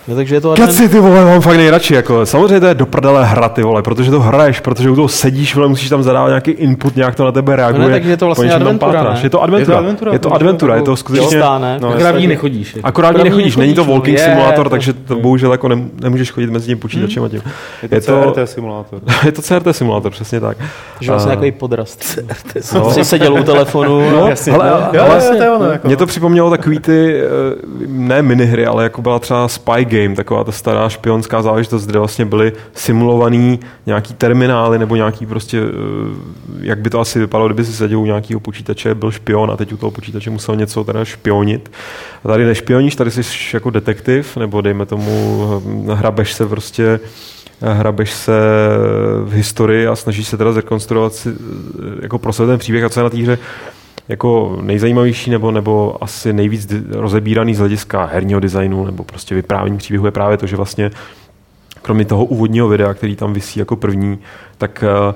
No, takže je to advent, Keci, ty vole, mám fakt nejradši, jako, samozřejmě to je do prdele hra, ty vole, protože to hraješ, protože u toho sedíš, vole, musíš tam zadávat nějaký input, nějak to na tebe reaguje. No ne, takže je to vlastně tam adventura, ne? Je to adventura, Je to adventura, je to adventura, je jako- skutečně... No, Akorát v ní nechodíš. jako. Akorát v ní nechodíš, není to walking je, simulátor, to- takže to bohužel jako nem- nemůžeš chodit mezi tím počítačem a tím. Je to, Je to, CRT simulátor. je to CRT simulátor, přesně tak. že vlastně takový podrast. No. No. Jsi seděl u telefonu. No, jasně. hele, Jo, ale- jo, ale- to je ono, jako. Mě to připomnělo takový ty, eh, ne minihry, ale jako byla třeba Spy Game, taková ta stará špionská záležitost, kde vlastně byly simulovaný nějaký terminály nebo nějaký prostě, eh, jak by to asi vypadalo, kdyby si seděl u nějakého počítače, byl špion a teď u toho počítače musel něco teda špionit. A tady nešpioníš, tady jsi jako detektiv, nebo dejme tomu, hm, hrabeš se prostě hrabeš se v historii a snažíš se teda zrekonstruovat si, eh, jako pro sebe ten příběh a co je na té hře jako nejzajímavější nebo, nebo asi nejvíc rozebíraný z hlediska herního designu nebo prostě vyprávění příběhu je právě to, že vlastně kromě toho úvodního videa, který tam visí jako první, tak eh,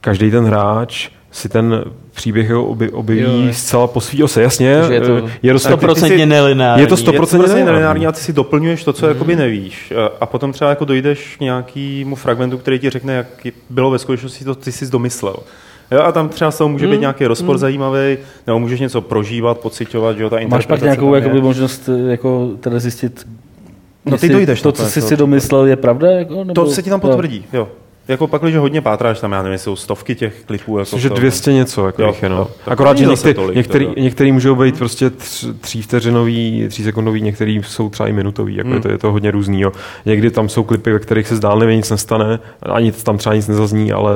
každý ten hráč si ten příběh objeví, Jo. zcela po svý ose. Jasně, je to eh, je dost, 100% nelineární. Je to 100% Je to prostě nelineární. nelineární a ty si doplňuješ to, co jakoby nevíš. A- A potom třeba jako dojdeš k nějakému fragmentu, který ti řekne, jak bylo ve skutečnosti to, ty jsi domyslel. Jo, a tam třeba z toho může být Hmm. nějaký rozpor zajímavý, nebo můžeš něco prožívat, pocitovat, že jo, ta Máš pak nějakou tam je. jakoby, možnost eh, jako teda zjistit, No ty dojdeš to, co to, jsi jako- si domyslel, je pravda? Jako, nebo, To se ti tam potvrdí, jo. Jako pak, když hodně pátráš, tam já nevím, jsou stovky těch klipů. Jako Že v tom. 200 něco, jako Jo, jich je, no. jo. Akorát, že některý, tolik, některý, některý můžou být prostě tř- třívteřinový, třísekundový, některý jsou třeba i minutový, jako Hmm. je, to, je to hodně různý. Jo. Někdy tam jsou klipy, ve kterých se zdálně nic nestane, ani tam třeba nic nezazní, ale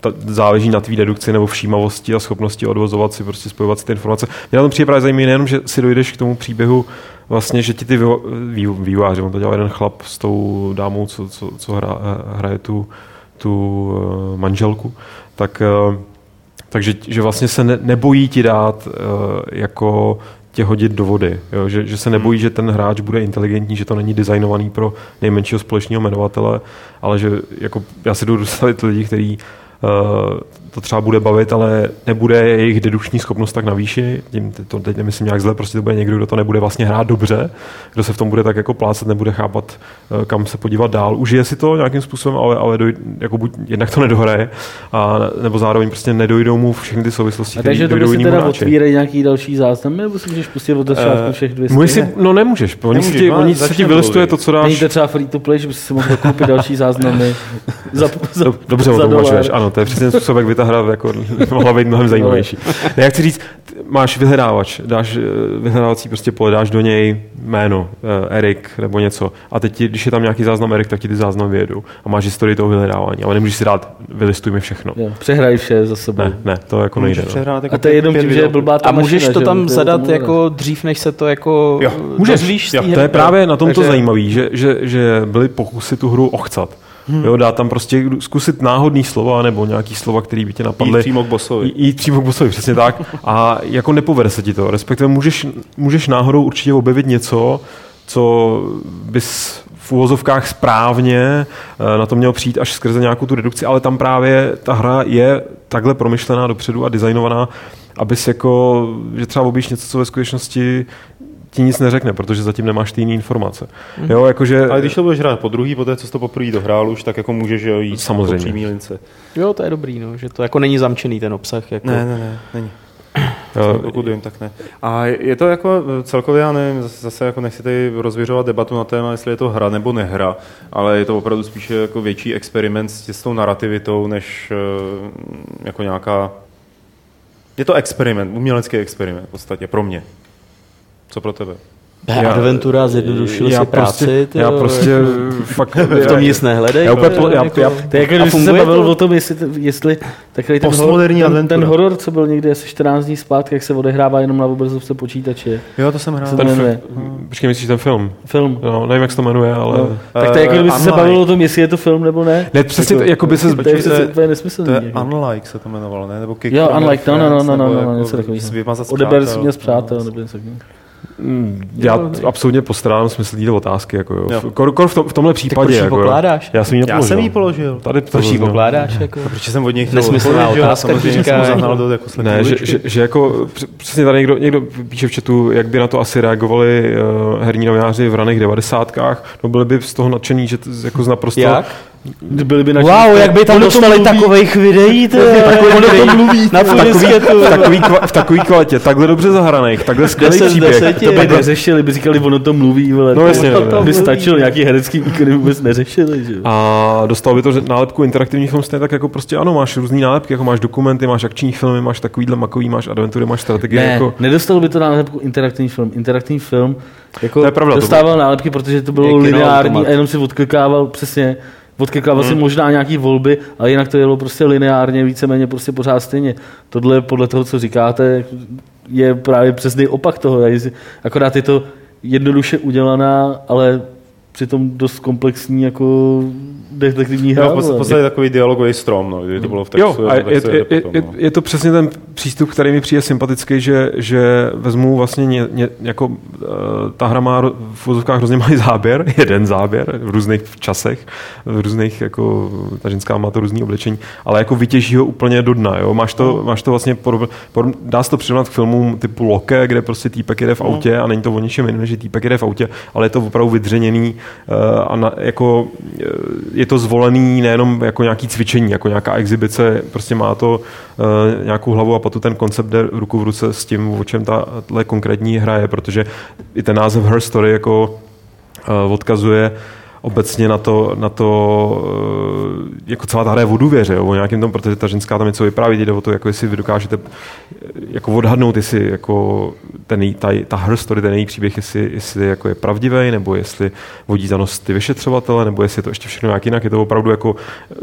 ta, záleží na tvý dedukci nebo všímavosti a schopnosti odvozovat si, prostě spojovat si ty informace. Mě na tom přijde právě zajímavé nejenom, že si dojdeš k tomu příběhu, vlastně, že ti ty vývo- vý- vývojáři, on to dělal jeden chlap s tou dámou, co, co, co hra, hraje tu, tu eh, manželku, tak eh, takže že vlastně se ne, nebojí ti dát uh, jako tě hodit do vody. Jo? Že, že se nebojí, že ten hráč bude inteligentní, že to není designovaný pro nejmenšího společného jmenovatele, ale že jako já si jdu dostavit lidi, kteří uh, to třeba bude bavit, ale nebude jejich dedukční schopnost tak na výši, tím to teď nemyslím nějak zle, prostě to bude někdo, kdo to nebude vlastně hrát dobře, kdo se v tom bude tak jako plácet, nebude chápat, uh, kam se podívat dál. Užije si to nějakým způsobem, ale, ale doj, jako buď jednak to nedohraje, a, nebo zároveň prostě nedojdou mu všechny ty souvislosti, A takže dojdou si jinému teda otvírají nějaký další záznam, nebo si můžeš pustit od začátku Eh, všech 200? Můžeš si, no nemůžeš, oni, Nemůžeš, si ti, no, oni se ti vylistuje to, co dáš. to třeba free to play, že bys si mohl koupit další záznamy za, za, Dobře o za tom dolar. uvažuješ, ano, to je přesně způsob, jak ta hra jako, mohla být mnohem zajímavější. Ne, jak chci říct, máš vyhledávač, dáš eh, vyhledávací prostě pole, dáš do něj jméno, eh, Erik nebo něco. A teď, ti, když je tam nějaký záznam Erik, tak ti ty záznamy vyjedou. A máš historii toho vyhledávání, ale nemůžeš si dát, vylistuj mi všechno. Jo, přehraj vše za sebou. Ne, ne, to jako nejde. Můžeš No. přehrát jako A to je jenom tím, že je blbá ta A můžeš mašina, to že tam to je zadat tomu jako dřív, než se to jako Jo, můžeš. Jo, To je právě na tom to Takže- zajímavé, že, že, že byly pokusy tu hru ochcat. Hmm. Jo, dát tam prostě zkusit náhodný slova nebo nějaký slova, které by tě Jít napadly. přímo k bossovi. Jí- Jít přímo k bossovi, přesně tak. A jako nepovede se ti to. Respektive můžeš, můžeš náhodou určitě objevit něco, co bys v úvozovkách správně eh, na to měl přijít až skrze nějakou tu redukci, ale tam právě ta hra je takhle promyšlená dopředu a designovaná, abys jako, že třeba objíš něco, co ve skutečnosti ti nic neřekne, protože zatím nemáš ty jiné informace. Jo, jakože... Ale když to budeš hrát po druhý, po té, co jsi to poprvé dohrál už, tak jako můžeš jo, jít Samozřejmě. po přímý lince. Jo, to je dobrý, no, že to jako není zamčený ten obsah. Jako. Ne, ne, ne, není. jo, Pokud vím, tak ne. A je to jako eh, celkově, já nevím, zase- zase jako nechci tady rozvěřovat debatu na téma, jestli je to hra nebo nehra, ale je to opravdu spíše jako větší experiment s, s tou narrativitou, než eh, jako nějaká... Je to experiment, umělecký experiment v podstatě, pro mě. Co pro tebe? Já, Adventura zjednodušil si já práci. prostě, ty já jo, prostě jako, fakt... v tom nic nehledej. Já úplně, já, jako- já, To je jako, když jsi se bavil to? o tom, jestli, jestli takový ten, Postmoderní horor, ten, ten horor, co byl někdy asi 14 dní zpátky, jak se odehrává jenom na obrazovce počítače. Jo, to jsem hrál. Ten jmenuje? počkej, myslíš ten film? Film. No, nevím, jak se to jmenuje, ale... No. Tak to je jako, kdyby jsi se bavil o tom, jestli je to film nebo ne. Ne, přesně to, jako by se... To je to je- nesmyslný. To je jako. Unlike se to jmenovalo, ne? Nebo Jo, unlike, no, your no, no, friends, no, no, nebo no, jako něco takového. vymazat z Odeber si přátel. mě z přátel, No, nebo něco takového. Mm, Já t- absolutně postrádám smysl této otázky. Jako, jo. Jo. V- Kor, kor v, tom, v tomhle případě. proč ji jako, jo. pokládáš? Já jsem ji Já nepoložil. jsem ji položil. Tady to Proč zaznělo. pokládáš? Jako? Protože jsem od něj chtěl Nesmyslná jo, a otázka, samozřejmě jsem zahnal do jako Ne, že, že, že, jako př- přesně tady někdo, někdo píše v chatu, jak by na to asi reagovali uh, herní novináři v raných devadesátkách. No byli by z toho nadšení, že to, jako z naprosto... Jak? Byli by Wow, jak by tam to dostali mluví. takových videí, to je Ono to mluví. na v takový, v, takový, kva- v takový kvalitě, takhle dobře zahraných, takhle skvělý 10 z příběh. 10. To by neřešili, by říkali, ono to mluví, vole. No to- jasně, to, no. to by stačilo, nějaký herecký výkony vůbec neřešili, že. A dostal by to že nálepku interaktivní film stejně tak jako prostě ano, máš různý nálepky, jako máš dokumenty, máš akční filmy, máš takovýhle makový, máš adventury, máš strategie. Ne, jako, nedostal by to nálepku interaktivní film. Interaktivní film jako To je pravda, to dostával nálepky, protože to bylo lineární a jenom si odklikával přesně odklikával si možná nějaký volby, ale jinak to jelo prostě lineárně, víceméně prostě pořád stejně. Tohle podle toho, co říkáte, je právě přesný opak toho. Akorát je to jednoduše udělaná, ale přitom dost komplexní jako detektivní hra. Jo, v podstatě- v vole. podstatě takový dialogový strom, no, kdy to bylo v textu. Jo, a je, textu je, je, potom, je, no. je to přesně ten přístup, který mi přijde sympatický, že, že vezmu vlastně ně, ně, jako uh, ta hra má v vozovkách hrozně malý záběr, jeden záběr v různých časech, v různých, jako ta ženská má to různý oblečení, ale jako vytěží ho úplně do dna, jo. Máš to, máš to vlastně, podob, podob, dá se to přirovnat k filmům typu Loke, kde prostě týpek jede v autě a není to o ničem jiném, než že týpek jede v autě, ale je to opravdu vydřeněný a na, jako uh, je to zvolený nejenom jako nějaký cvičení, jako nějaká exibice, prostě má to uh, nějakou hlavu a patu ten koncept jde ruku v ruce s tím, o čem tahle konkrétní hra je, protože i ten název Her Story jako uh, odkazuje obecně na to, na to uh, jako celá ta hra je o důvěře, jo, o nějakém tom, protože ta ženská tam něco vypráví, jde o to, jako jestli vy dokážete eh, jako odhadnout, jestli jako ten, ta, ta her story, ten její příběh, jestli, jestli jako je pravdivý, nebo jestli vodí za nos ty vyšetřovatele, nebo jestli je to ještě všechno nějak jinak. Je to opravdu jako eh,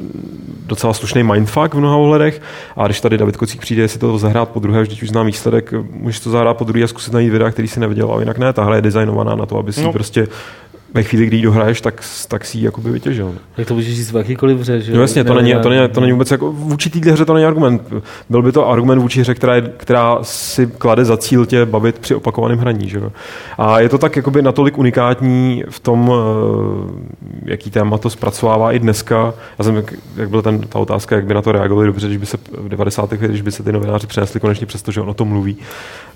docela slušný mindfuck v mnoha ohledech. A když tady David Kocík přijde, jestli to zahrát po druhé, vždyť už znám výsledek, můžeš to zahrát po druhé a zkusit najít videa, který si neviděl, a jinak ne. Ta hra je designovaná na to, aby si no. prostě ve chvíli, kdy ji dohraješ, tak, tak si ji jakoby vytěžil. Tak to můžeš říct v jakýkoliv hře, že No jasně, to není, to, není, to není vůbec jako, vůči téhle hře to není argument. Byl by to argument vůči hře, která, je, která si klade za cíl tě bavit při opakovaném hraní. Že? jo. A je to tak jakoby natolik unikátní v tom, eh, jaký téma to zpracovává i dneska. Já jsem, jak, jak byla ten, ta otázka, jak by na to reagovali dobře, když by se v 90. letech, když by se ty novináři přenesli konečně přesto, že on o tom mluví,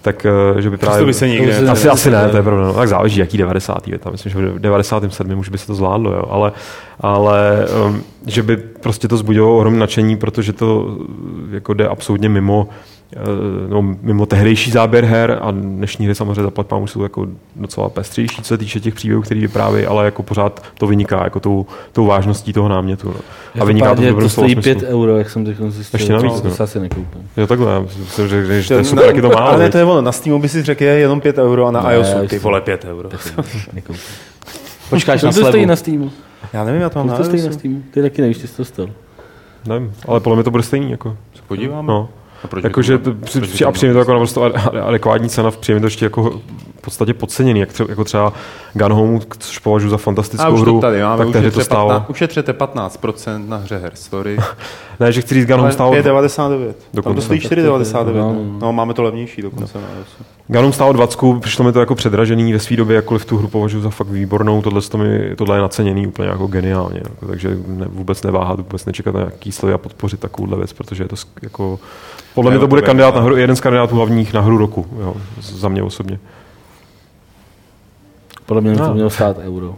tak eh, že by právě... Přesto by se nikdy To by se asi, asi ne, to je pravda. No. Tak záleží, jaký 90. je tam. Myslím, že v 97. už by se to zvládlo, jo. ale, ale um, že by prostě to zbudilo ohromné nadšení, protože to eh, jako jde absolutně mimo eh, no, mimo tehdejší záběr her a dnešní hry samozřejmě zaplat pámu jsou jako docela pestřejší, co se týče těch příběhů, který vyprávějí, ale jako pořád to vyniká jako tou, tou vážností toho námětu. No. A vyniká to to, stojí smyslu. 5 euro, jak jsem teď zjistil. Ještě navíc, to, no. to asi nekoupím. Jo, takhle, já myslím, že, že, že to To- je super, jak je to málo. Ale ne, to je ono, na Steamu by si řekl, je jenom 5 euro a na Ne, iOSu ty vole 5 euro. Nekoupím. Počkáš na to stojí slevu. na Steamu? Já nevím, já to mám Kolik na to stojí na. Steamu? Ty taky nevíš, ty jsi to stal. Nevím, ale podle mě to bude stejný. Jako. Se podívám. No. A proč by Jakože to- a to přijde to jako naprosto ade- adekvátní cena, přijde to ještě jako v podstatě podceněný, jak třeba, jako třeba Gun Home, což považuji za A fantastickou už hru, to tady máme, tak tehdy to stálo. 15, ušetřete 15% na hře Her Story. Ne, že chci říct, Gun Home stálo, 5,99. Tam to Dokonce. stojí 4,99. No, no. No, máme to levnější dokonce na iOSu. Gun Home stálo 20, přišlo mi to jako předražený ve své době, jakkoliv tu hru považuji za fakt výbornou, tohle, to mi, tohle je naceněný úplně jako geniálně, jako, takže ne, vůbec neváhat, vůbec nečekat na nějaký slovy a podpořit takovouhle věc, protože je to jako, podle mě to no, bude kandidát na hru, jeden z kandidátů hlavních na hru roku, jo, za mě osobně. Podle mě by No. to mělo stát euro.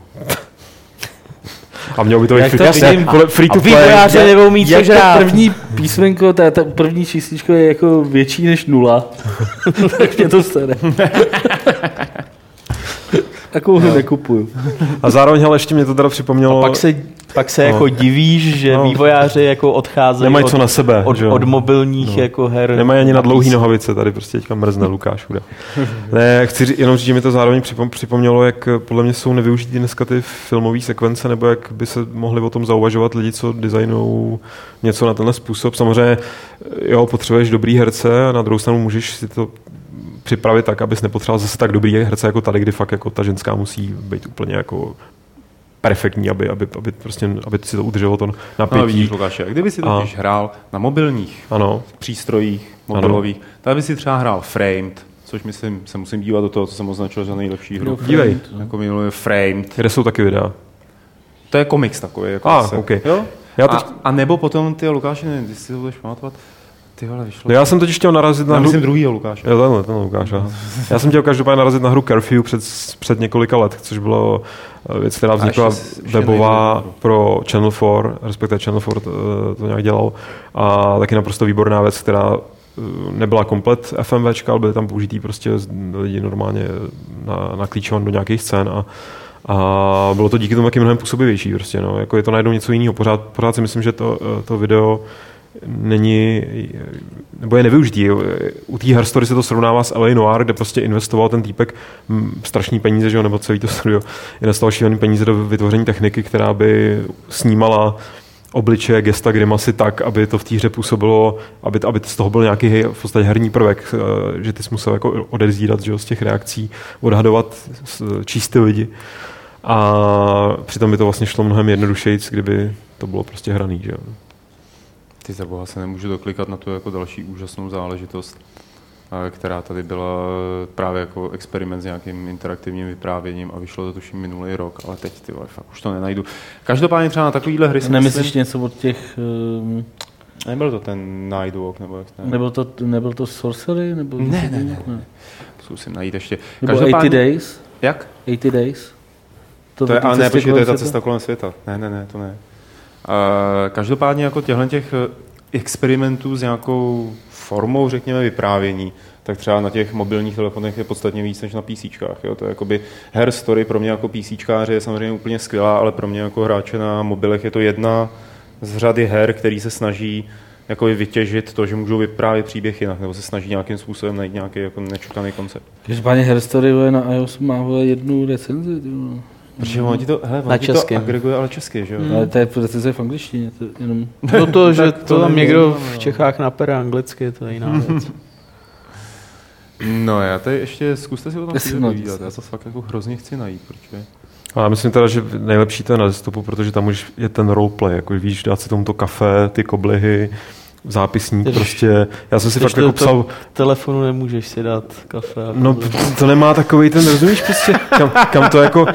A měl by to Jak být to free, vidím? free A to play. vývojáři nebudou mít co Jak to první písmenko, ta, ta první čísličko je jako větší než nula, tak mě to stane. Takovou hru nekupuju. A zároveň, ale ještě mě to teda připomnělo, Pak se, pak se No. jako divíš, že No. vývojáři jako odcházejí nemají od, co na sebe. od, že od mobilních No. jako her. Nemají ani na dlouhý nohavice, tady prostě teďka mrzne Lukáš. Uda. Ne, chci jenom říct, že mi to zároveň připom- připomnělo, jak eh, podle mě jsou nevyužitý dneska ty filmové sekvence, nebo jak by se mohli o tom zauvažovat lidi, co designují něco na tenhle způsob. Samozřejmě, eh, jo, potřebuješ dobrý herce a na druhou stranu můžeš si to připravit tak, abys nepotřeboval zase tak dobrý herce jako tady, kdy fakt jako ta ženská musí být úplně jako perfektní, aby, aby, aby, prostě, aby si to udrželo to No, napětí. vidíš, Lukáše, kdyby si A- totiž hrál na mobilních ano, přístrojích mobilových, tak by si třeba hrál Framed, což myslím, se musím dívat do toho, co jsem označil za nejlepší hru. Dívej. Jako minulý Framed. kde jsou taky videa. To je komiks takový. Jako A, zase. ok. Jo? Já a, teď- a, nebo potom ty Lukáši, nevím, ty si to budeš pamatovat, ty vole, vyšlo. No já jsem totiž chtěl narazit na Já hru... myslím druhýho Lukáše. Jo, tenhle, tenhle Lukáš. Já jsem chtěl každopádně narazit na hru Curfew před, před několika let, což bylo eh, věc, která vznikla webová pro Channel 4, respektive Channel 4 to, to nějak dělal. A taky naprosto výborná věc, která eh, nebyla komplet FMVčka, ale byly tam použitý prostě lidi normálně na, na do nějakých scén a a bylo to díky tomu taky mnohem působivější. Prostě, no. jako je to najednou něco jiného. Pořád, pořád si myslím, že to, eh, to video není, nebo je nevyužitý. U té Herstory se to srovnává s LA Noir, kde prostě investoval ten týpek strašný peníze, že jo, nebo celý to studio investoval šílený peníze do vytvoření techniky, která by snímala obličeje, gesta, grimasy tak, aby to v té hře působilo, aby, aby z toho byl nějaký hej, v podstatě herní prvek, eh, že ty jsi musel jako odezírat že jo, z těch reakcí, odhadovat, ty lidi. A přitom by to vlastně šlo mnohem jednodušeji, kdyby to bylo prostě hraný. Že jo. Ty za boha se nemůžu doklikat na tu jako další úžasnou záležitost, která tady byla eh, právě jako experiment s nějakým interaktivním vyprávěním a vyšlo to tuším minulý rok, ale teď ty vole, fakt už to nenajdu. Každopádně třeba na takovýhle hry si Nemyslíš myslím, něco od těch... Um, nebyl to ten Night Walk, nebo jak to nebyl, to, nebyl to Sorcery? Nebo Ne, ne, ne, Zkusím najít ještě. Nebo 80 Days? Jak? 80 Days? To je, ty ale ne, počkej, to je ta cesta kolem světa. Ne, ne, ne, to ne. Každopádně jako těchto těch eh, experimentů s nějakou formou, řekněme, vyprávění, tak třeba na těch mobilních telefonech je podstatně víc než na PC. Jo? To je jakoby her story pro mě jako PC je samozřejmě úplně skvělá, ale pro mě jako hráče na mobilech je to jedna z řady her, který se snaží jako vytěžit to, že můžou vyprávět příběh jinak, nebo se snaží nějakým způsobem najít nějaký jako nečekaný koncept. Každopádně Herstory na iOS má jednu recenzi. Protože on ti to, hele, on Na ti to agreguje, ale česky, že jo? Ale to je recenze v angličtině. To jenom... No to, že to, to tam někdo v no. Čechách napere anglicky, to je jiná věc. No já tady ještě, zkuste si o tom Já chvíli povídat, to já to fakt jako hrozně chci najít, protože... A já myslím teda, že nejlepší to je na desktopu, protože tam už je ten roleplay, jako víš, dát si tomu to kafe, ty koblihy, zápisník Když- prostě. Já jsem si fakt jako psal, telefonu nemůžeš si dát kafe. No, to nemá takový ten, rozumíš prostě, kam, kam to jako,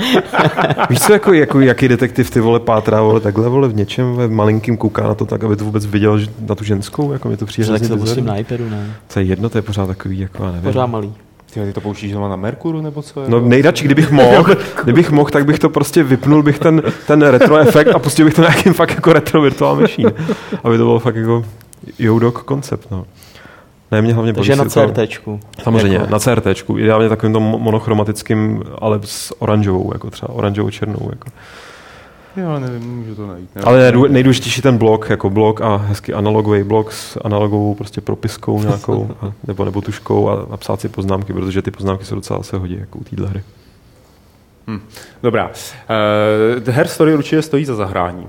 víš co, jako, jako jaký detektiv ty vole pátrá, vole, takhle, vole, v něčem, ve malinkým kouká na to tak, aby to vůbec viděl že na tu ženskou, jako mi to přijde tak to bizarní. na iPadu, ne? To je jedno, to je pořád takový, jako já nevím. Pořád malý. Ty, ty to pouštíš doma na Merkuru nebo co? No Jako- nejradši, kdybych mohl, kdybych mohl, tak bych to prostě vypnul bych ten, ten retro efekt a pustil bych to nějakým fakt jako retro virtual machine, aby to bylo fakt jako Joudok koncept, no. Ne, mě hlavně Takže na si to- CRTčku. Samozřejmě, Jako- na CRTčku, ideálně takovým tom monochromatickým, ale s oranžovou, jako třeba oranžovou černou. Jako. Jo, ale nevím, můžu to najít. Ne? Ale nejdů- nejdůležitější ten blok, jako blok a hezky analogový blok s analogovou prostě propiskou nějakou, a, nebo, nebo tuškou a, a psát si poznámky, protože ty poznámky se docela se hodí jako u téhle hry. Dobrá. Uh, The Hair Story určitě stojí za zahrání.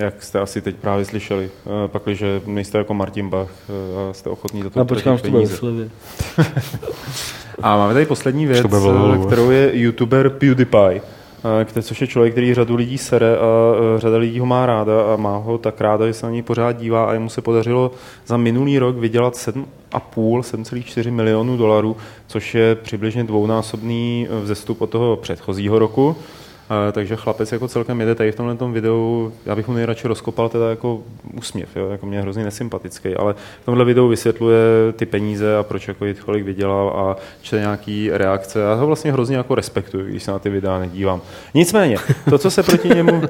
Jak jste asi teď právě slyšeli. Uh, pakliže nejste jako Martin Bach uh, a jste ochotní Já počkám, utratit to ve peníze. A máme tady poslední věc, eh, kterou je youtuber PewDiePie, eh, který, což je člověk, který řadu lidí sere a eh, řada lidí ho má ráda a má ho tak ráda, že se na něj pořád dívá a jemu se podařilo za minulý rok vydělat 7,5, 7,4 milionů dolarů, což je přibližně dvounásobný eh, vzestup od toho předchozího roku. Eh, takže chlapec jako celkem jede tady v tomhle tom videu, já bych mu nejradši rozkopal teda jako úsměv, jo, jako mě je hrozně nesympatický, ale v tomhle videu vysvětluje ty peníze a proč jako jít kolik vydělal a čte nějaký reakce. Já ho vlastně hrozně jako respektuju, když se na ty videa nedívám. Nicméně, to, co se proti němu,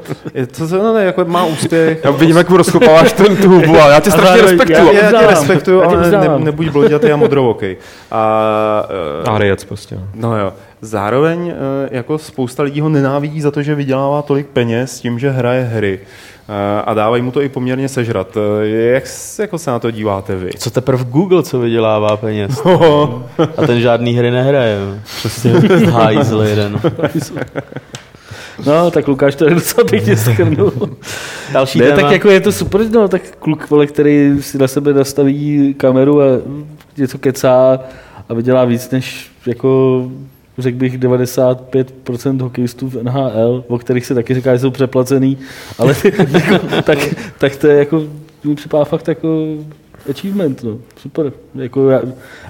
to, co no, ne, jako má úspěch, Já vidím, jak mu rozkopáváš ten tu hubu, a já tě strašně respektuju. já- já, já tě respektuju, ale ne, nebuď blodětý a modrovokej. A, eh, A rejec prostě. no. No jo. Zároveň eh, jako spousta lidí ho nenávidí za to, že vydělává tolik peněz tím, že hraje hry. Eh, A dávají mu to i poměrně sežrat. Eh, Jak jako se na to díváte vy? Co teprve Google, co vydělává peněz. A ten žádný hry nehraje. no. Přesně hajzl jeden. No, tak Lukáš to je docela pěkně schrnul. Další Ne, téma. tak jako je to super, no, tak kluk, vole, který si na sebe nastaví kameru a něco kecá a vydělá víc než jako řekl bych 95% hokejistů v NHL, o kterých se taky říká, že jsou přeplacený, ale jako, tak, tak to je jako, mi připadá fakt jako achievement, no. super. Jako já,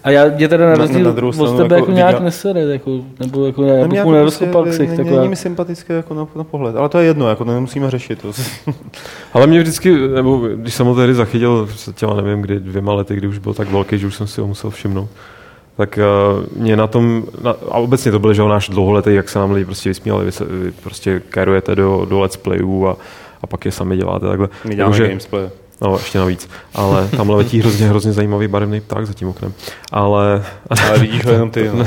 a já mě teda na Na- na- rozdíl na druhou od tebe jako jako nějak viděl- nesere, jako, nebo jako já No, bych mě mu jako nerozkopal prostě ksich, není- mi sympatické jako na, na pohled, ale to je jedno, jako to nemusíme řešit. To. Ale mě vždycky, nebo když jsem ho tehdy zachytil, těla nevím kdy, dvěma lety, kdy už byl tak velký, že už jsem si ho musel všimnout, tak uh, mě na tom, na, a obecně to byl, že náš dlouholetý, jak se nám lidi prostě vysmíjali, vy, se, vy prostě kérujete do, do let's playů a, a pak je sami děláte takhle. My děláme Jakože- gamesplay. No, ještě navíc. Ale tamhle letí hrozně, hrozně zajímavý barevný pták za tím oknem. Ale Ale vidíš ho jenom ty. No.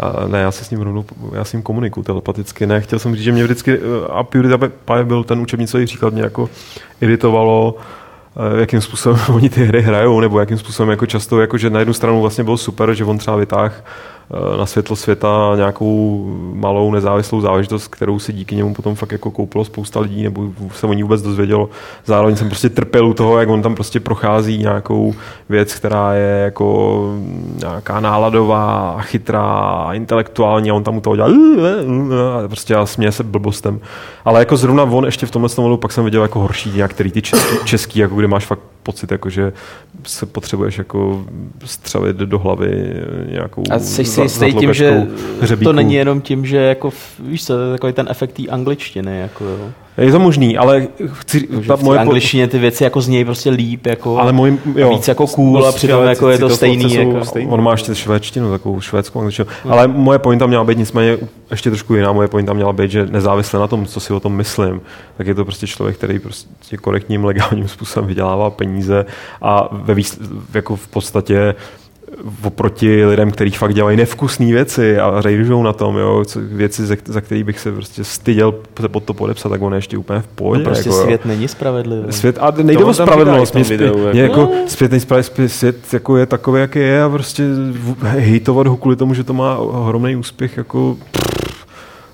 a ne, já se s ním rovnou, já s ním komunikuju telepaticky. Ne, chtěl jsem říct, že mě vždycky, eh, a PewDiePie byl ten učebnicový příklad, mě jako iritovalo, jakým způsobem oni ty hry hrajou, nebo jakým způsobem jako často, jako že na jednu stranu vlastně bylo super, že on třeba vytáhl eh, na světlo světa nějakou malou nezávislou záležitost, kterou si díky němu potom fakt jako koupilo spousta lidí, nebo se o ní vůbec dozvědělo. Zároveň jsem prostě trpěl u toho, jak on tam prostě prochází nějakou věc, která je jako nějaká náladová, chytrá, intelektuální a on tam u toho dělá a prostě já směje se blbostem. Ale jako zrovna on ještě v tomhle modu pak jsem viděl jako horší některý ty český, český jako kde máš fakt pocit, jako že se potřebuješ jako střelit do hlavy nějakou A jsi si jistý tím, že hřebíku. to není jenom tím, že jako, víš co, to je takový ten efekt té angličtiny, jako jo. Je to možný, ale chci, ta v moje angličtině ty věci jako znějí prostě líp, jako ale můj, jo, víc jako cool a přitom ale jako je to stejný. Jako. stejný. On má ještě švédštinu, takovou švédskou angličtinu. Ale moje pointa měla být nicméně ještě trošku jiná. Moje pointa měla být, že nezávisle na tom, co si o tom myslím, tak je to prostě člověk, který prostě korektním, legálním způsobem vydělává peníze a ve výsl- jako v podstatě oproti lidem, kteří fakt dělají nevkusné věci a rejžou na tom, jo, co, věci, za, za který bych se prostě styděl se pod to podepsat, tak on je ještě úplně v pohodě. No prostě jako, jo. svět není spravedlivý. Svět, a nejde To o spravedlnost. Mě, videu, jako. mě jako svět, nejspravedlivý, svět jako je takový, jaký je a prostě hejtovat ho kvůli tomu, že to má ohromný úspěch, jako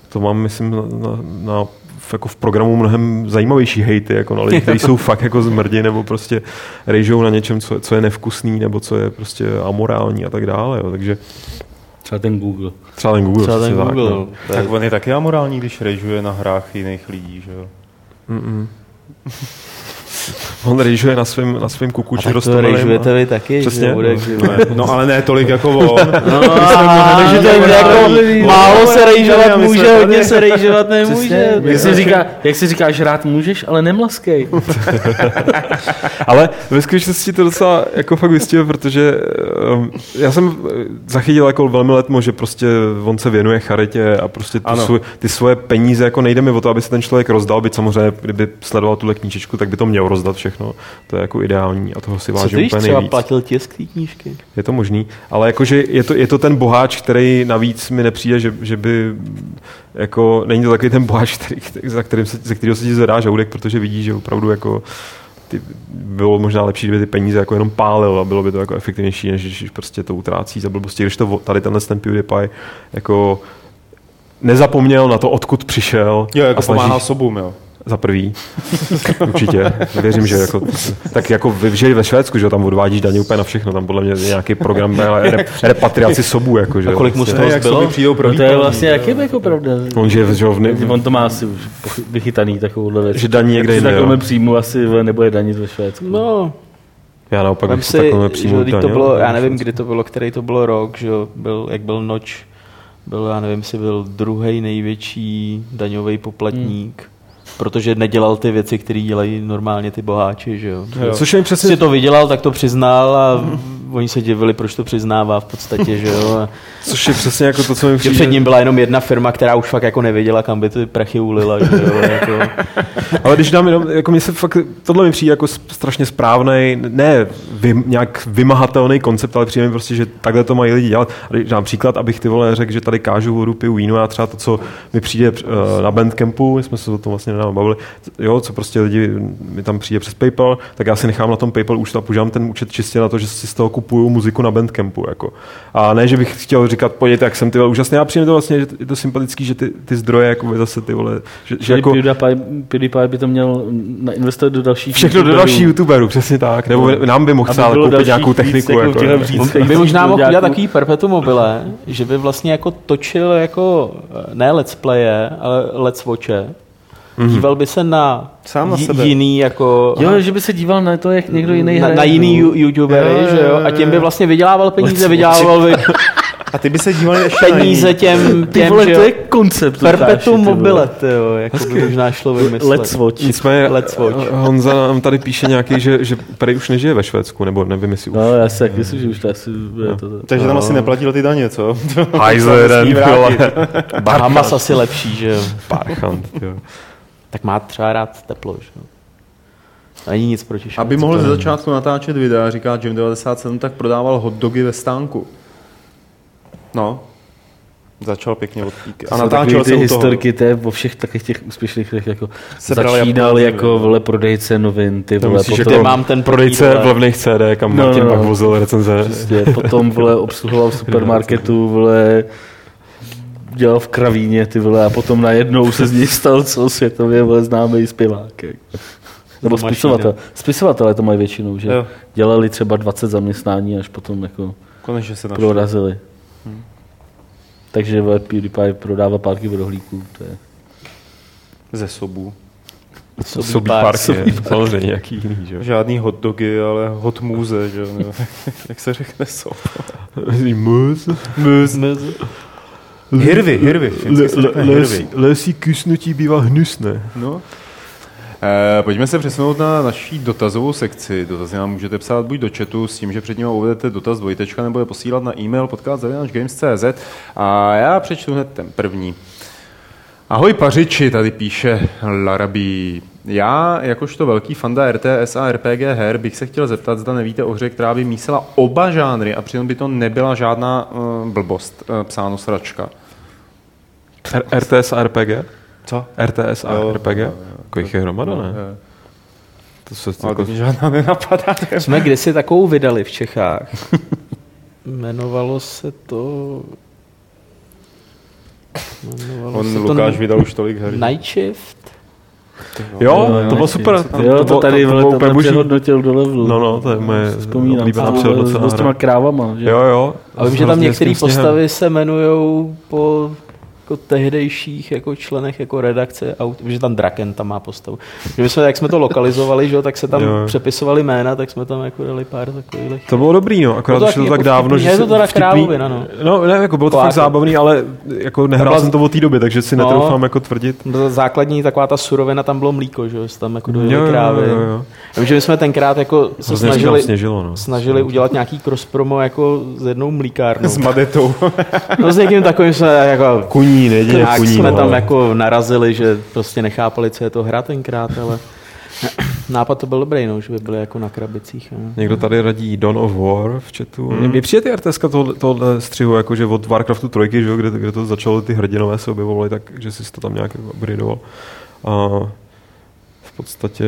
to mám, myslím, na, na, na v- jako v programu mnohem zajímavější hejty, jako na lidi, kteří jsou fakt jako zmrdi, nebo prostě rejžou na něčem, co, co je nevkusný, nebo co je prostě amorální a tak dále. Jo. Takže Třeba ten Google. Třeba ten Google. Třeba ten přesně tak, Google. no. no. Tak on je taky amorální, když rejžuje na hrách jiných lidí, že jo? On rejžuje na svém na svým kukuči tak to rejžujete a- vy taky, Přesně. že bude, No ale ne tolik jako on. takže to je jako málo se rejžovat může, hodně se rejžovat nemůže. Jak se, říká, jak se říká, že rád můžeš, ale nemlaskej. Ale ve skutečnosti to docela jako fakt vystihl, protože um, já jsem zachytil jako velmi letmo, že prostě on se věnuje charitě a prostě tu Ano. svůj, ty svoje peníze, jako nejde mi o to, aby se ten člověk rozdal, byť samozřejmě, kdyby sledoval tuhle knížečku, tak by to měl rozdat všechno. To je jako ideální a toho si vážím úplně třeba nejvíc. platil tisk té knížky? Je to možný, ale jakože je to, je to ten boháč, který navíc mi nepřijde, že, že by jako, není to takový ten boháč, který, který, za kterým se, ze kterého se ti zvedá žaludek, protože vidí, že opravdu jako ty, bylo možná lepší, kdyby ty peníze jako jenom pálil a bylo by to jako efektivnější, než když prostě to utrácí za blbosti. Když to tady tenhle ten PewDiePie jako nezapomněl na to, odkud přišel. Jo, jako a snaží- pomáhá sobům, jo. Za prvý. Určitě. Věřím, že jako, tak jako vy, že ve Švédsku, že tam odvádíš daně úplně na všechno, tam podle mě je nějaký program re, repatriaci sobů. Jako, že A kolik mu vlastně. z toho zbylo? přijdou pro No to je vlastně jaký jako pravda. On žije v, že, jo, v, ne, On to má asi už vychytaný takovouhle věc. Že daní někde jinde, si jo. takovému příjmu asi nebude danit ve Švédsku. No, já naopak Vem si, si že přímo když to bylo, já nevím, kdy to bylo, který to bylo rok, že jo, byl, jak byl noč, byl, já nevím, jestli byl druhý největší daňový poplatník, protože nedělal ty věci, které dělají normálně ty boháči, že jo. Jo. Což je Přesně přesně, to vydělal, tak to přiznal a oni se divili, proč to přiznává v podstatě, že jo. A což je přesně jako to, co mi přijde. před ním byla jenom jedna firma, která už fakt jako nevěděla, kam by ty prachy ulila, že jo. Jako, Ale když dám jenom, jako mi se fakt, tohle mi přijde jako strašně správný, ne vy, nějak vymahatelný koncept, ale přijde mi prostě, že takhle to mají lidi dělat. A když dám příklad, abych ty vole řekl, že tady kážu vodu, piju víno a třeba to, co mi přijde uh, na Bandcampu, my jsme se o tom vlastně nedávno bavili, jo, co prostě lidi mi tam přijde přes PayPal, tak já si nechám na tom PayPal účtu a používám ten účet čistě na to, že si z toho kupuju muziku na Bandcampu. Jako. A ne, že bych chtěl říkat, podívejte, jak jsem ty vole úžasný, a přijde mi to vlastně, že je to sympatický, že ty, ty zdroje jako zase ty vole, že, že jako, PewDiePie, PewDiePie by to měl investovat do dalších Všechno do youtuberů. dalších youtuberů, přesně tak. Nebo nám by mohl bylo koupit nějakou víc techniku. jako Jako, jako, víc. By možná mohl udělat takový perpetuum mobile, že by vlastně jako točil jako eh, ne let's playe, ale let's watche. Díval by se na, Sám na ji- sebe. jiný jako Jo, že by se díval na to, jak někdo jiný na, hraje. na jiný no. you- youtubery, Jo, jo, že jo, jo, a tím by jo. vlastně vydělával peníze, vydělával by A ty by se dívali ještě na peníze jiný. těm, těm vole, že to jo, je koncept. perpetuum mobile, ty jo, jako by možná šlo vymyslet. Let's watch. Nicméně Let's watch. Honza nám tady píše nějaký, že, že Prej už nežije ve Švédsku, nebo nevím, jestli už. No, já si taky myslím, že už to asi bude to. Takže tam asi neplatil ty daně, co? Hajzle jeden, Smí vole. vrátit. Bahamas asi lepší, že jo. Parchant, jo. Tak má třeba rád teplo, že. A Není nic proti. Aby mohl ze začátku natáčet videa, říká Jim 97, tak prodával hot dogy ve stánku. No. Začal pěkně od píky. A natáčel ty historky, to je o všech takových těch úspěšných lidech, jako Sebral začínal jako jo. vole prodejce novin, ty vole, myslíš, že potom, to mám ten prodejce v levných CD, kam No, Martin no, pak no. vozil recenze. prostě, potom vole obsluhoval v supermarketu, vole dělal v kravíně, ty vole, a potom najednou se z něj stal celosvětově vole známý zpěvák. Nebo spisovatel. Spisovatelé to mají většinou, že Jo. dělali třeba 20 zaměstnání, až potom jako Konečně se prorazili. Takže vole, PewDiePie prodává pálky v rohlíku, to je Ze sobů. Sobí park je samozřejmě nějaký jiný, že jo. Žádný hot dogy, ale hot můze, že jo. Jak se řekne sob. Mus. Hirvy, hirvy. Hirvy. Lesí kusnutí bývá hnusné. No. Eh, pojďme se přesunout na naší dotazovou sekci. Dotazy nám můžete psát buď do chatu s tím, že před ním uvedete dotaz dvojtečka, nebo je posílat na e-mail podcast.games.cz a já přečtu hned ten první. Ahoj pařiči, tady píše Larabí. Já, jakožto velký fanda RTS a RPG her, bych se chtěl zeptat, zda nevíte o hře, která by mísela oba žánry a přitom by to nebyla žádná uh, blbost, uh, psáno sračka. RTS a RPG? Co? RTS a Jo, RPG? Jako jich je hromada, ne? To se Ale jako... žádná nenapadá. Jsme kdysi takovou vydali v Čechách. Jmenovalo se to... Jmenovalo On se Lukáš to vydal už tolik her. Night Shift? Jo, to bylo super. Jo, To, to, tady to, to vole, bylo to úplně tam boží. přehodnotil do levelu. No, no, to je moje Vzpomínám, oblíbená to přehodnocená s těma krávama, že? Jo, jo. A vím, že tam některé postavy se jmenují po jako tehdejších jako členech jako redakce, aut, že tam Draken tam má postavu. Že my jsme, jak jsme to lokalizovali, že, jo, tak se tam Jo. přepisovali jména, tak jsme tam jako dali pár takových. To bylo dobrý, no, akorát to to tak jako dávno, vtipný. že Je to teda vtipný- krávovina, no. No, ne, jako bylo to Taková fakt zábavný, ale jako nehrál byla- jsem to od té doby, takže si No. netroufám jako tvrdit. Základní taková ta surovina tam bylo mlíko, že jo, tam jako dojeli Jo, jo, krávy. jo, jo. Já vím, že my jsme tenkrát jako se Hrozně snažili, snažili, sněžilo, no. snažili udělat nějaký cross promo jako s jednou mlíkárnou. S Madetou. No s někým takovým jsme jako Kuní, nejde nějak kuní. jsme no. tam jako narazili, že prostě nechápali, co je to hra tenkrát, ale nápad to byl dobrý, no, že by byli jako na krabicích. No. Někdo tady radí Dawn of War v chatu. Mm. Mě přijde ty RTS tohle, tohle střihu, jakože od Warcraftu 3, že jo, kde, kde to začalo, ty hrdinové se objevovaly, tak že jsi to tam nějak jako upgradeoval. A v podstatě...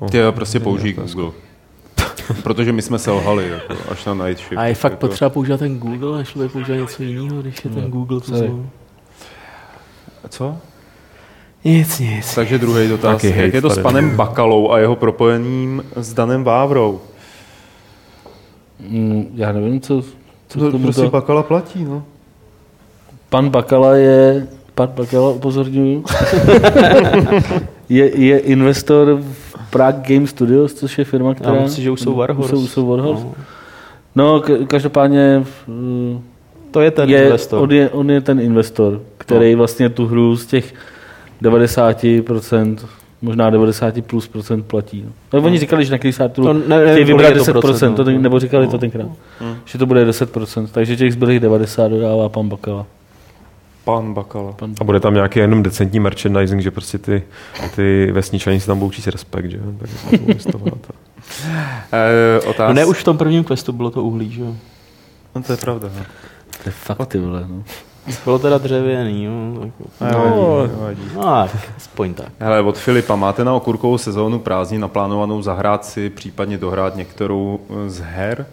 No, Ty jo, prostě použij. Google. Protože my jsme selhali, jako, až na Night Shift. A je fakt jako. potřeba používat ten Google, než by používat něco jiného, když je ten Google to znovu. Co? Nic, nic. Takže druhý dotaz. Taky Jak je to s panem Bakalou a jeho propojením s Danem Vávrou? Mm, já nevím, co, co To k tomu prostě to... Bakala platí, no. Pan Bakala je, pan Bakala upozorňuju, je, je investor v Prague Game Studios, což je firma, Já která... myslím, že už jsou Warhorse. Jsou, jsou Warhorse. No. No, každopádně mm, To je ten je, investor. on, je, on je ten investor, který vlastně tu hru z těch 90%, možná 90 plus procent platí. No. Tak oni říkali, že na Kickstarteru To chtějí vybrat je to 10%, procent, to, no. nebo říkali to No. tenkrát, že to bude 10%, takže těch zbylých 90 dodává pan Bakala. Pan Bakala. Pan A bude tam nějaký jenom decentní merchandising, že prostě ty, ty vesničani si tam budou číst respekt, že jo? Tak E, otázka. No ne, už v tom prvním questu bylo to uhlí, že jo? No, to je pravda. No. To je fakt ty vole, no. Bylo teda dřevěný, jo. Tak, No, nevadí. no tak, aspoň tak. Hele, od Filipa, máte na okurkovou sezónu prázdnin naplánovanou zahrát si, případně dohrát některou eh, z her?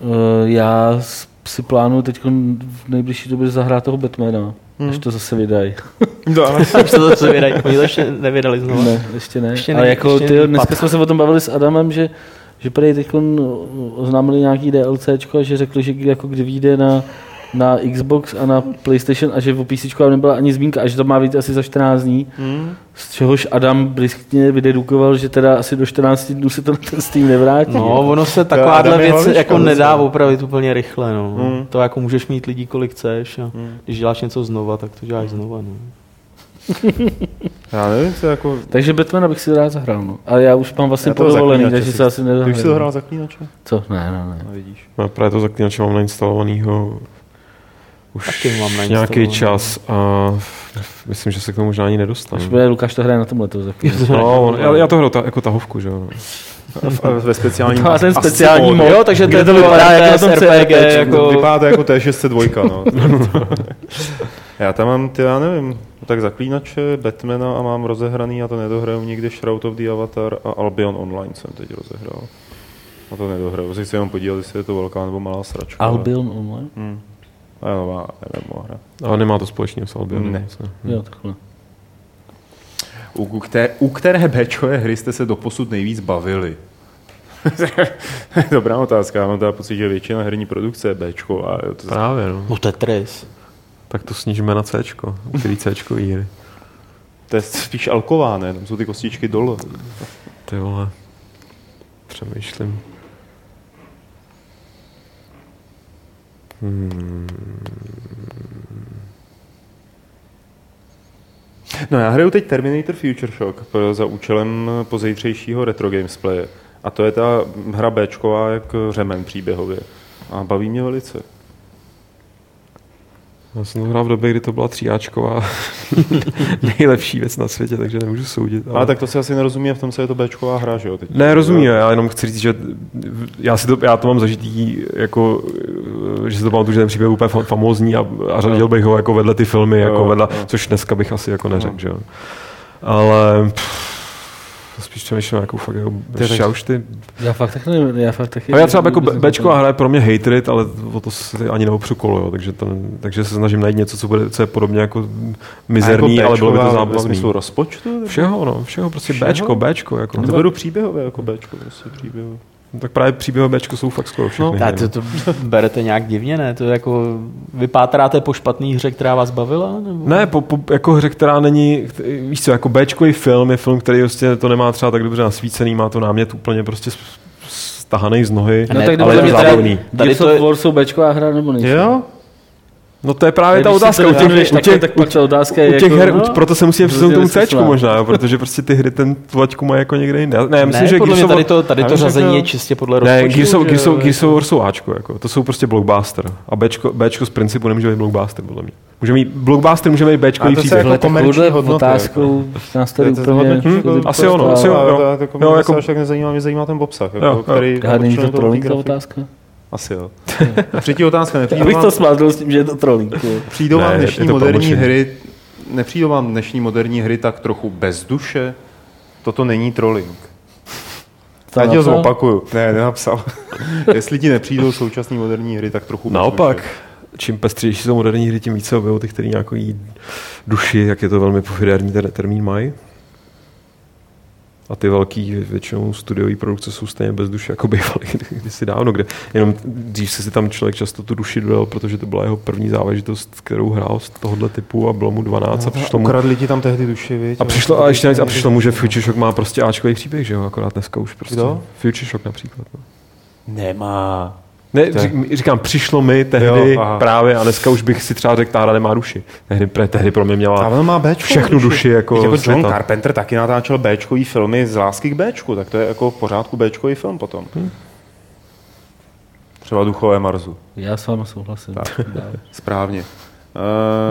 Uh, já si plánuju teď v nejbližší době zahrát toho Batmana, Hmm. až to zase vydají. No, ale Už to zase vydají. Oni to ještě nevydali znovu. Ne, ještě ne. Ještě Ale ne- jako ještě ty, ne- dneska jsme se o tom bavili s Adamem, že, že prý teď oznámili nějaký DLCčko a že řekli, že jako kdy vyjde na, na Xbox a na PlayStation a že v PC nebyla ani zmínka a že to má být asi za 14 dní. Hmm. Z čehož Adam briskně vydedukoval, že teda asi do 14 dnů se to na ten Steam nevrátí. No, ono se takováhle věc jako nedá opravit úplně rychle. No. Mm. To jako můžeš mít lidí, kolik chceš. A když děláš něco znova, tak to děláš znova. No. já nevím, co jako... Takže Batmana bych si rád zahrál. No. Ale já už mám vlastně podovolený, zaklínače takže si- se asi Ty už si dohrál zaklínače? Co? Ne, ne, ne. No, vidíš. No, právě to zaklínače mám nainstalovanýho už Taky mám nějaký nainstalovaný. čas a myslím, že se k tomu možná ani nedostanu. Až bude Lukáš to hraje na tomhle to. No, on, já, já to hraju ta, jako tahovku, že jo. A ve speciálním... To má ten speciální mod. Jo, takže to, to vypadá jako na tom RPG, CRPčku. jako... Vypadá to jako T602, no. já tam mám, ty, já nevím, tak zaklínače, Batmana a mám rozehraný, a to nedohraju nikdy Shroud of the Avatar a Albion Online jsem teď rozehrál. A to nedohraju, si chci jenom podívat, jestli je to velká nebo malá sračka. ale- Albion online? Hmm. A je nová MMO hra. Ale nemá to společného s Albionem. Ne. co? Jo, takhle. U, u, které, u které Bčkové hry jste se doposud nejvíc bavili? Dobrá otázka, já mám teda pocit, že většina herní produkce je Bčková. jo, To Právě, no. No Tetris. Tak to snížíme na C, který C hry. To je spíš alková, ne? Tam jsou ty kostičky dole. Ty vole. Přemýšlím. Hmm. No já hraju teď Terminator Future Shock pro- za účelem pozejtřejšího retro gamesplaye. A to je ta hra Bčková jak řemen příběhově. A baví mě velice. Já jsem to hrál v době, kdy to byla tříáčková nejlepší věc na světě, takže nemůžu soudit. Ale tak to se asi nerozumí a v tom se je to Bčková hra, že jo? Teď. Ne, rozumím, já jenom chci říct, že já, si to, já to mám zažitý, jako, že si to pamatuju, že ten příběh je úplně fa- famózní a, a řadil bych ho jako vedle ty filmy, jako Jo, vedle, jo. což dneska bych asi jako neřekl, No. že jo. Ale pff, spíš spíš přemýšlím jako fakt jako šaušty. Já fakt tak nevím, já fakt taky... A já třeba jako vůbec Bčko nevím. hra je pro mě haterit, ale o to si ani neopřu kolo, jo, takže, to, takže se snažím najít něco, co, bude, co je podobně jako mizerný, ale bylo by to zábavný. smyslu rozpočtu? Všeho, no, všeho, prostě Všeho? Bčko, Bčko, jako. To beru příběhové jako Bčko, prostě příběhové. Tak právě příběhové Bčko jsou fakt skoro všechny. Tak hry, to, no. to berete nějak divně, ne? To jako vypátráte po špatný hře, která vás bavila? Nebo? Ne, po, po, jako hře, která není, víš co, jako Bčkový film je film, který prostě to nemá třeba tak dobře nasvícený, má to námět úplně prostě stahaný z nohy, No Ne, tak ale je to tady, zábavný. Tady Gears to of je- War jsou Bčková hra nebo nejsou? Jo? No to je právě ta otázka. U těch, u takhle, těch, tak pak ta otázka je u těch jako, her, no, proto se musíme přesunout tomu hrozně C možná, jo, protože prostě ty hry ten tu laťku mají jako někde jinde. Ne, myslím, ne, že podle Gears tady to, tady to řazení řekl- je čistě podle ne, rozpočtu. Gears of, Gears of, Gears of War jsou Ačko, jako. to jsou prostě blockbuster. A Bčko, Bčko z principu nemůže být blockbuster, podle mě. Může mít, blockbuster může být Ale to se příběh. jako takovouhle otázkou nás tady úplně... jako- Asi no, postavila. asi jo, Ale jo. to- jako mě jako- nezajímá, mě zajímá ten obsah. Jako, Jo, který, Já není to trolling ta otázka? Asi jo. A třetí otázka. Nepřijde Já bych vám, to smázl s tím, že je to trolling. přijdou vám Ne, dnešní moderní hry, nepřijdou vám dnešní moderní hry tak trochu bez duše? Toto není trolling. To Já ti ho zopakuju. Ne, nenapsal. Jestli ti nepřijdou současné moderní hry, tak trochu bez Naopak, duše. čím pestřejší jsou moderní hry, tím více objevují ty, který nějaký duši, jak je to velmi pofidérní ter- termín mají. A ty velký většinou studiové produkce jsou stejně bez duše, jako bývaly kdysi dávno, kde jenom dřív se si tam člověk často tu duši dodal, protože to byla jeho první záležitost, kterou hrál z tohohle typu a bylo mu 12 a přišlo mu, Ukradli ti tam tehdy duši, viď? a přišlo, a ještě a přišlo mu, že Future Shock má prostě Ačkový příběh, že jo, akorát dneska už prostě. Kdo? Future Shock například. No. Nemá. Ne, říkám, přišlo mi tehdy Jo, aha. právě a dneska už bych si třeba řekl, ta hra nemá duši. Tehdy, pre, tehdy pro mě měla on má Bčko. všechnu duši jako, jako John světa. Carpenter taky natáčel Bčkový filmy z lásky k Bčku, tak to je jako v pořádku Bčkový film potom. Hm. Třeba Duchové Marzu. Já s vámi souhlasím. Správně.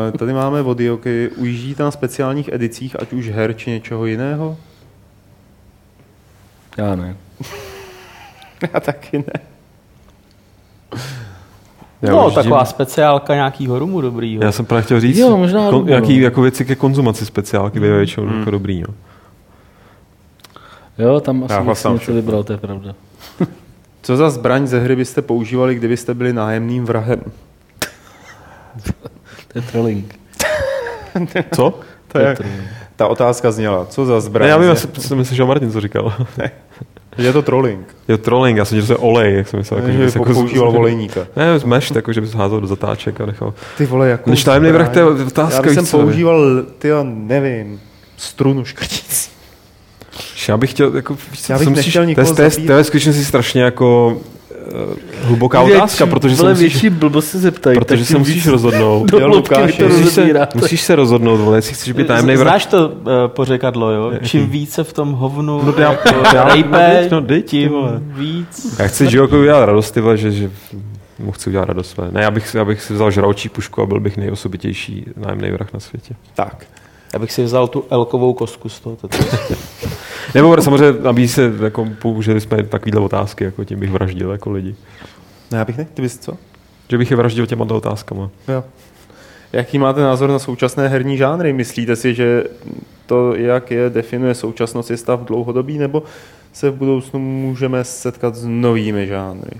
Uh, tady máme od Joky. Ujíždíte na speciálních edicích, ať už her či něčeho jiného? Já ne. Já taky ne. Já No, taková speciálka nějakýho rumu dobrýho. Já jsem právě chtěl říct, Jo, možná kon, rumu, nějaký no. jako věci ke konzumaci speciálky bývají většinou jako dobrý. Jo. Jo, tam asi Já bych hlasám něco všechno. vybral, to je pravda. Co za zbraň ze hry byste používali, kdybyste byli nájemným vrahem? To je trolling. Co? To je, trolling. ta otázka zněla. Co za zbraň? Ne, já vím, já jsem myslel, že Martin to říkal. Je to trolling. Je trolling, já jsem že to je olej, jak jsem myslel. Jako, Že bys jako používal volejníka. Ne, zmeš, jako, že bys házel do zatáček a nechal. Ty vole, jako Když tajemný vrah, to je otázka, Já bych jsem používal, ty nevím, strunu škrtící. Já bych chtěl, jako, Já to bych se musíš, nechtěl to, je, nikoho to, je, to je skutečně si strašně jako uh, hluboká otázka, protože se musíš, větší blbost se zeptají. protože se musíš rozhodnout. Do vy to Musíš se, musíš se rozhodnout, vole, jestli chceš být tajemný vrah. Znáš to uh, pořekadlo, jo? Čím více v tom hovnu No, já- jako já- rejpe, no, no, dej, ty tím vole. víc. Já chci Jokovi udělat radost, ty vole, že, že mu chci udělat radost. Své. Ne, já bych, já bych si vzal žraučí pušku a byl bych nejosobitější nájemný vrah na světě. Tak. Já bych si vzal tu elkovou kostku z toho. Nebo samozřejmě nabízí se, jako použili jsme takovýhle otázky, jako tím bych vraždil jako lidi. Ne, já bych ne, ty bys co? Že bych je vraždil těma otázkama. Jo. Jaký máte názor na současné herní žánry? Myslíte si, že to, jak je definuje současnost, je stav dlouhodobý, nebo se v budoucnu můžeme setkat s novými žánry?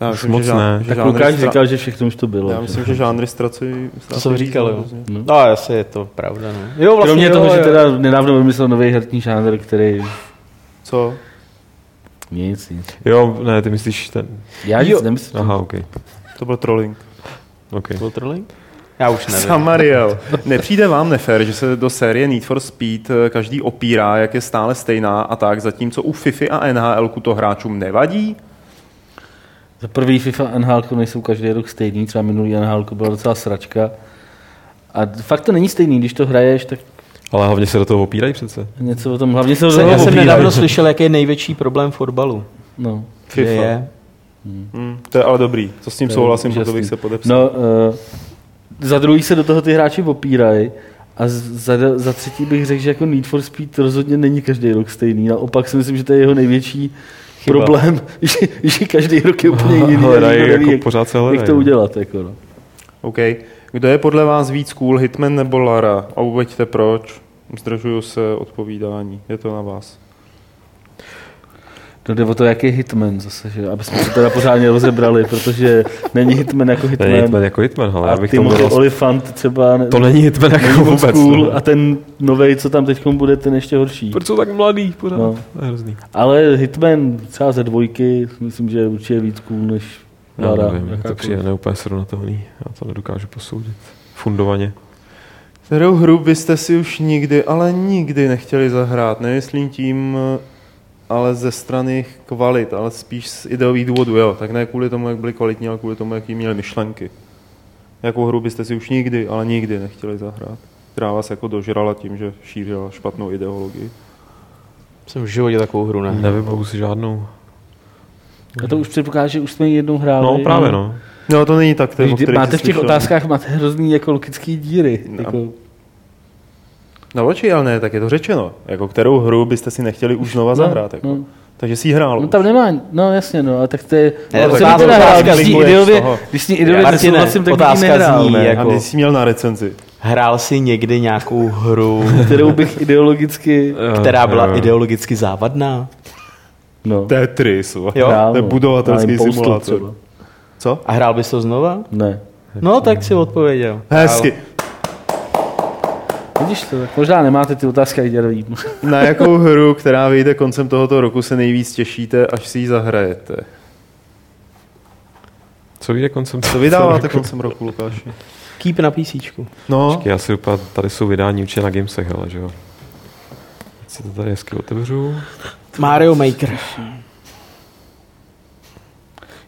Já Už moc ne. Tak žánry Lukáš stra- říkal, že všechno už to bylo. Já že? myslím, že žánry ztracují. To jsem říkal, jo. No. No, asi je to pravda, no. Jo, Kromě jo, toho, jo. že teda nedávno vymyslel nový herní žánr, který... Co? Nic, nic. Jo, ne, ty myslíš ten... Já nic Jo. nemyslím. Aha, ok. To byl trolling. okay. Byl trolling? Já už nevím. Samariel. Nepřijde vám nefér, že se do série Need for Speed eh, každý opírá, jak je stále stejná a tak, zatímco u FIFA a NHL to hráčům nevadí? Za prvý FIFA a NHL nejsou každý rok stejný, třeba minulý NHL byla docela sračka. A fakt to není stejný, když to hraješ, tak Ale hlavně se do toho opírají přece. něco o tom, hlavně se o Já tom jsem nedávno slyšel, jaký je největší problém fotbalu. No. Že FIFA. je. Hmm, to je ale dobrý, to s tím To souhlasím, to úžasný. bych se podepsal. No, uh, za druhý se do toho ty hráči opírají a za, za třetí bych řekl, že jako Need for Speed rozhodně není každý rok stejný. Naopak si myslím, že to je jeho největší Chyba. problém, že, že každý rok je úplně jiný. nikdo neví, jako jak, pořád se jak to no. udělat. Jako no. OK. Kdo je podle vás víc cool, Hitman nebo Lara? A uveďte proč. Zdržuju se odpovídání. Je to na vás. To jde o to, jaký je Hitman zase, že? aby jsme to teda pořádně rozebrali, protože není Hitman jako Hitman. Není Hitman jako Hitman, ale a já bych tomu Timothy dodal... Olifant třeba ne, To není Hitman jako není vůbec. cool no. a ten novej, co tam teď bude, ten ještě horší. Proč jsou tak mladý pořád? No. Hrozný. Ale Hitman třeba ze dvojky, myslím, že je určitě víc cool, než Já Lara. nevím, to přijde neúplně srovnatelný. Já to nedokážu posoudit. Fundovaně. Kterou hru byste si už nikdy, ale nikdy nechtěli zahrát? Nemyslím tím ale ze strany kvalit, ale spíš z ideových důvodů, jo. Tak ne kvůli tomu, jak byli kvalitní, ale kvůli tomu, jaký měli myšlenky. Jakou hru byste si už nikdy, ale nikdy nechtěli zahrát? Která vás jako dožrala tím, že šířila špatnou ideologii. Jsem v životě takovou hru ne. Nevybavu si žádnou. A to už předpokládá, že už jsme jednou hráli. No právě no. No to není tak, to je, máte v těch slyšel. otázkách máte hrozný jako logický díry. No. Jako, No oči, ale ne, tak je to řečeno. Jako kterou hru byste si nechtěli už znova zahrát. Jako. no. Takže si ji hrál. No tam nemá, no jasně, no, a tak to je, Ne, no, otázka- teda hrál, otázka když ní zní, ideově, když s ní ideově nesouhlasím, tak otázka nehrál, zní, ne? jak- A jako- když jsi měl na recenzi. Hrál si někdy nějakou hru, kterou bych ideologicky, která byla Jo. ideologicky závadná? no, Tetris. jo. Hrál, to je no. budovatelský simulátor. Co? A hrál bys to znova? Ne. No, tak si odpověděl. Hezky. Vidíš to, tak možná nemáte ty otázky ideový. Na jakou hru, která vyjde koncem tohoto roku, se nejvíc těšíte, až si ji zahrajete? Co vyjde koncem Co vydáváte koncem roku, Lukáši? Keep na PC. No, Já si úplně, tady jsou vydání určitě na Gamesech, ale že jo. Teď si to tady hezky otevřu. Mario Maker.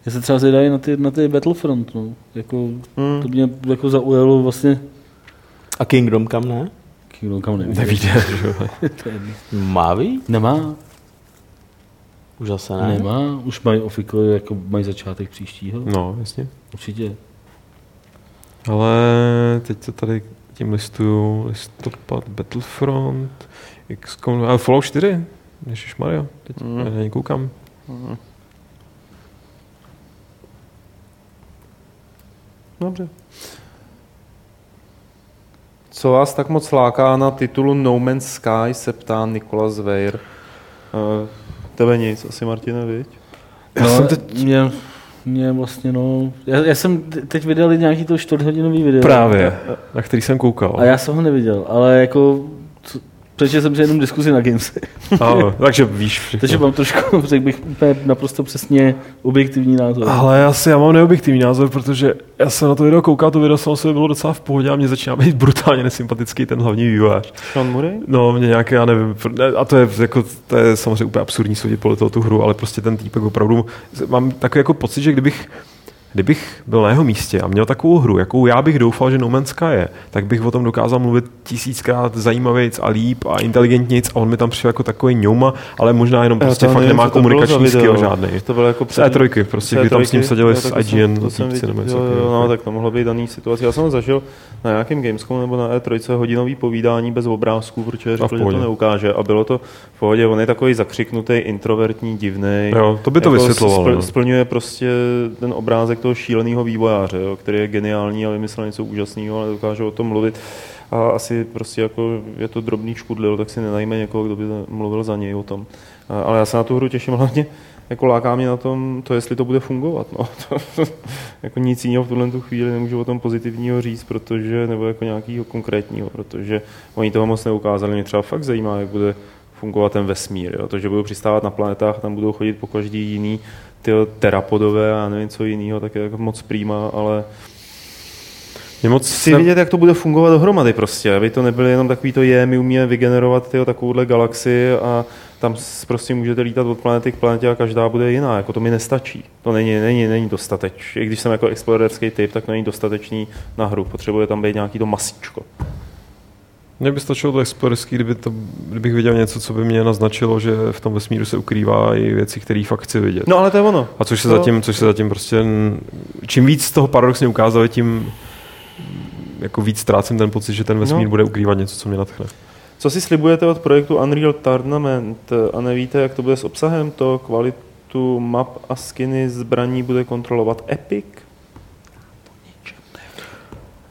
Já se třeba zvědavý na ty, na ty Battlefront, no. Jako, Hmm. to mě jako zaujalo vlastně, A Kingdom kam ne? Kingdom Come nevíde. Nevíde, že. Má být? Nemá, Už zase ne. ne. nemá, už mají officially, jako mají začátek příštího, No, jasně. určitě. Ale teď to tady tím listuju. Listopad, Battlefront, XCOM, ale Fallout 4. Maria, teď Mm. mm. na něj koukám. dobře. Co vás tak moc láká na titulu No Man's Sky, se ptá Nikolas Weir. Uh, tebe nic, asi Martine, viď? Já jsem teď... Mě, mě vlastně, no, já, já jsem te- teď vydal nějaký to čtvrthodinový video. Právě, na který jsem koukal. A já jsem ho neviděl, ale jako, co- přečetl jsem si jenom diskuzi na Games. Ano, takže víš všechno. Takže mám trošku, řekl bych, úplně naprosto přesně objektivní názor. Ale já si, já mám neobjektivní názor, protože já jsem na to video koukal, to video samo bylo docela v pohodě a mě začíná být brutálně nesympatický ten hlavní vývojář. Sean Murray? No, mě nějaké, já nevím, a to je, jako, to je samozřejmě úplně absurdní soudit podle toho tu hru, ale prostě ten týpek opravdu, mám takový jako pocit, že kdybych Kdybych byl na jeho místě a měl takovou hru, jakou já bych doufal, že No Man's Sky je, tak bych o tom dokázal mluvit tisíckrát zajímavějc a líp a inteligentnějc a on mi tam přišel jako takový ňouma, ale možná jenom Já prostě fakt nevím, nemá komunikační skill žádný. To bylo jako Z E3, prostě, kdy tam s ním seděli s tak to jsem- IGN to jsem týpci viděl, nebo jo, jo, no, tak to mohlo být daný situace. Já jsem zažil na nějakém Gamescomu nebo na E3 hodinový povídání bez obrázků, protože řekl, že to neukáže. A bylo to v pohodě. On je takový zakřiknutý, introvertní, divný. To by to vysvětlovalo, no. Splňuje prostě ten obrázek toho šíleného vývojáře, jo, který je geniální a vymyslel něco úžasného, ale dokáže o tom mluvit. A asi prostě jako je to drobný škudlil, tak si nenajme někoho, kdo by mluvil za něj o tom. Ale já se na tu hru těším hlavně, jako láká mě na tom, to jestli to bude fungovat. No. Jako nic jiného v tuhle tu chvíli nemůžu o tom pozitivního říct, protože, nebo jako nějakého konkrétního, protože oni toho moc neukázali. Mě třeba fakt zajímá, jak bude fungovat ten vesmír. Jo? To, že budou přistávat na planetách, tam budou chodit po každý jiný ty terapodové a nevím co jiného, tak je jako moc prýma, ale Mě moc chci vidět, jak to bude fungovat dohromady prostě, aby to nebyly jenom takový to je, my umíme vygenerovat tyjo, takovouhle galaxii a tam prostě můžete lítat od planety k planetě a každá bude jiná, jako to mi nestačí. To není, není, není dostateč. I když jsem jako explorerský typ, tak není dostatečný na hru. Potřebuje tam být nějaký to masíčko. Mně by stačilo to explorerský, kdyby to, kdybych viděl něco, co by mě naznačilo, že v tom vesmíru se ukrývá i věci, které fakt chci vidět. No ale to je ono. A což se, No. zatím, což se zatím prostě, čím víc toho paradoxně ukázali, tím jako víc ztrácím ten pocit, že ten vesmír No. bude ukrývat něco, co mě natchne. Co si slibujete od projektu Unreal Tournament a nevíte, jak to bude s obsahem? To kvalitu map a skiny zbraní bude kontrolovat Epic?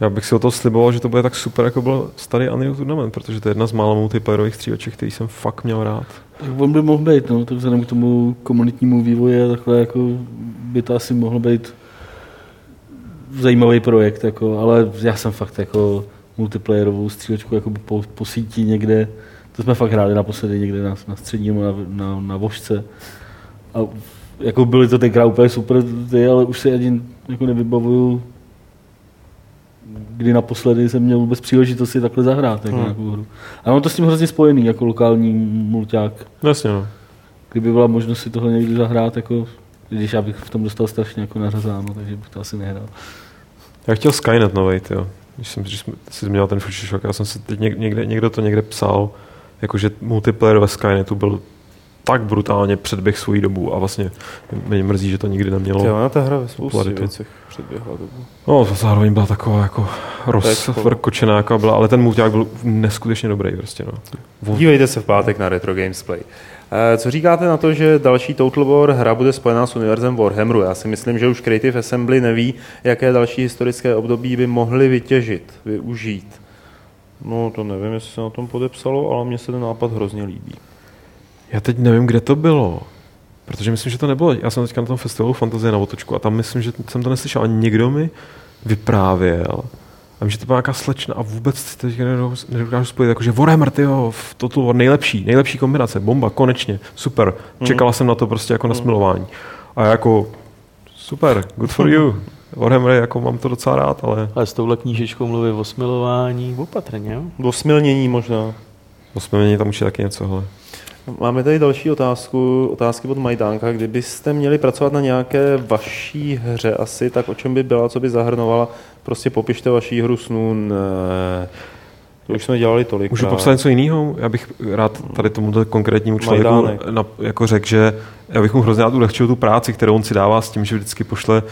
Já bych si o to sliboval, že to bude tak super, jako byl starý Unreal Tournament, protože to je jedna z mála multiplayerových stříleček, který jsem fakt měl rád. Tak on by mohl být, no, to vzhledem k tomu komunitnímu vývoji takhle jako by to asi mohlo být zajímavý projekt, jako, ale já jsem fakt jako multiplayerovou střílečku jako po, po síti někde, to jsme fakt hráli naposledy někde na, na středním, na, na, na vožce. A jako byly to tenkrát úplně super, ty, ale už si ani jako nevybavuju, kdy naposledy jsem měl vůbec příležitost si takhle zahrát jako Hmm. nějakou hru. A mám to s tím hrozně spojený, jako lokální mulťák. Jasně, no. Kdyby byla možnost si tohle někdy zahrát, jako, když já bych v tom dostal strašně jako nařazáno, takže bych to asi nehrál. Já chtěl Skynet novej, jo. Když jsem když si změnil ten Future Shock, já jsem si teď něk- někde, někdo to někde psal, jakože multiplayer ve Skynetu byl tak brutálně předběh svojí dobu a vlastně mě mrzí, že to nikdy nemělo. Jo, ona ta hra ve spoustě věcech předběhla dobu. No, to zároveň byla taková jako jako- rozvrkočená, jako byla, ale ten mulťák byl neskutečně dobrý prostě, no. Dívejte se v pátek na Retro Games Play. Eh, Co říkáte na to, že další Total War hra bude spojená s univerzem Warhammeru? Já si myslím, že už Creative Assembly neví, jaké další historické období by mohli vytěžit, využít. No, to nevím, jestli se na tom podepsalo, ale mně se ten nápad hrozně líbí. Já teď nevím, kde to bylo. Protože myslím, že to nebylo. Já jsem teďka na tom festivalu Fantazie na otočku a tam myslím, že jsem to neslyšel. A někdo mi vyprávěl. A že to byla nějaká slečna a vůbec si teď nedokážu- nedokážu spojit. Jakože Warhammer, tyjo, v Total War nejlepší, nejlepší kombinace, bomba, konečně, super. Čekala jsem na to prostě jako na smilování. A jako, super, good for you. Warhammer, jako mám to docela rád, ale Ale s touhle knížečkou mluví o smilování opatrně, jo? Do smilnění možná. osmění tam už je taky něco, hele. Máme tady další otázku, otázky od Majdánka. Kdybyste měli pracovat na nějaké vaší hře asi, tak o čem by byla, co by zahrnovala? Prostě popište vaší hru snů. Ne. To už jsme dělali tolik. Můžu popsat něco jiného? Já bych rád tady tomuto konkrétnímu člověku Majdánek. na, jako řekl, že já bych mu hrozně rád ulehčil tu práci, kterou on si dává s tím, že vždycky pošle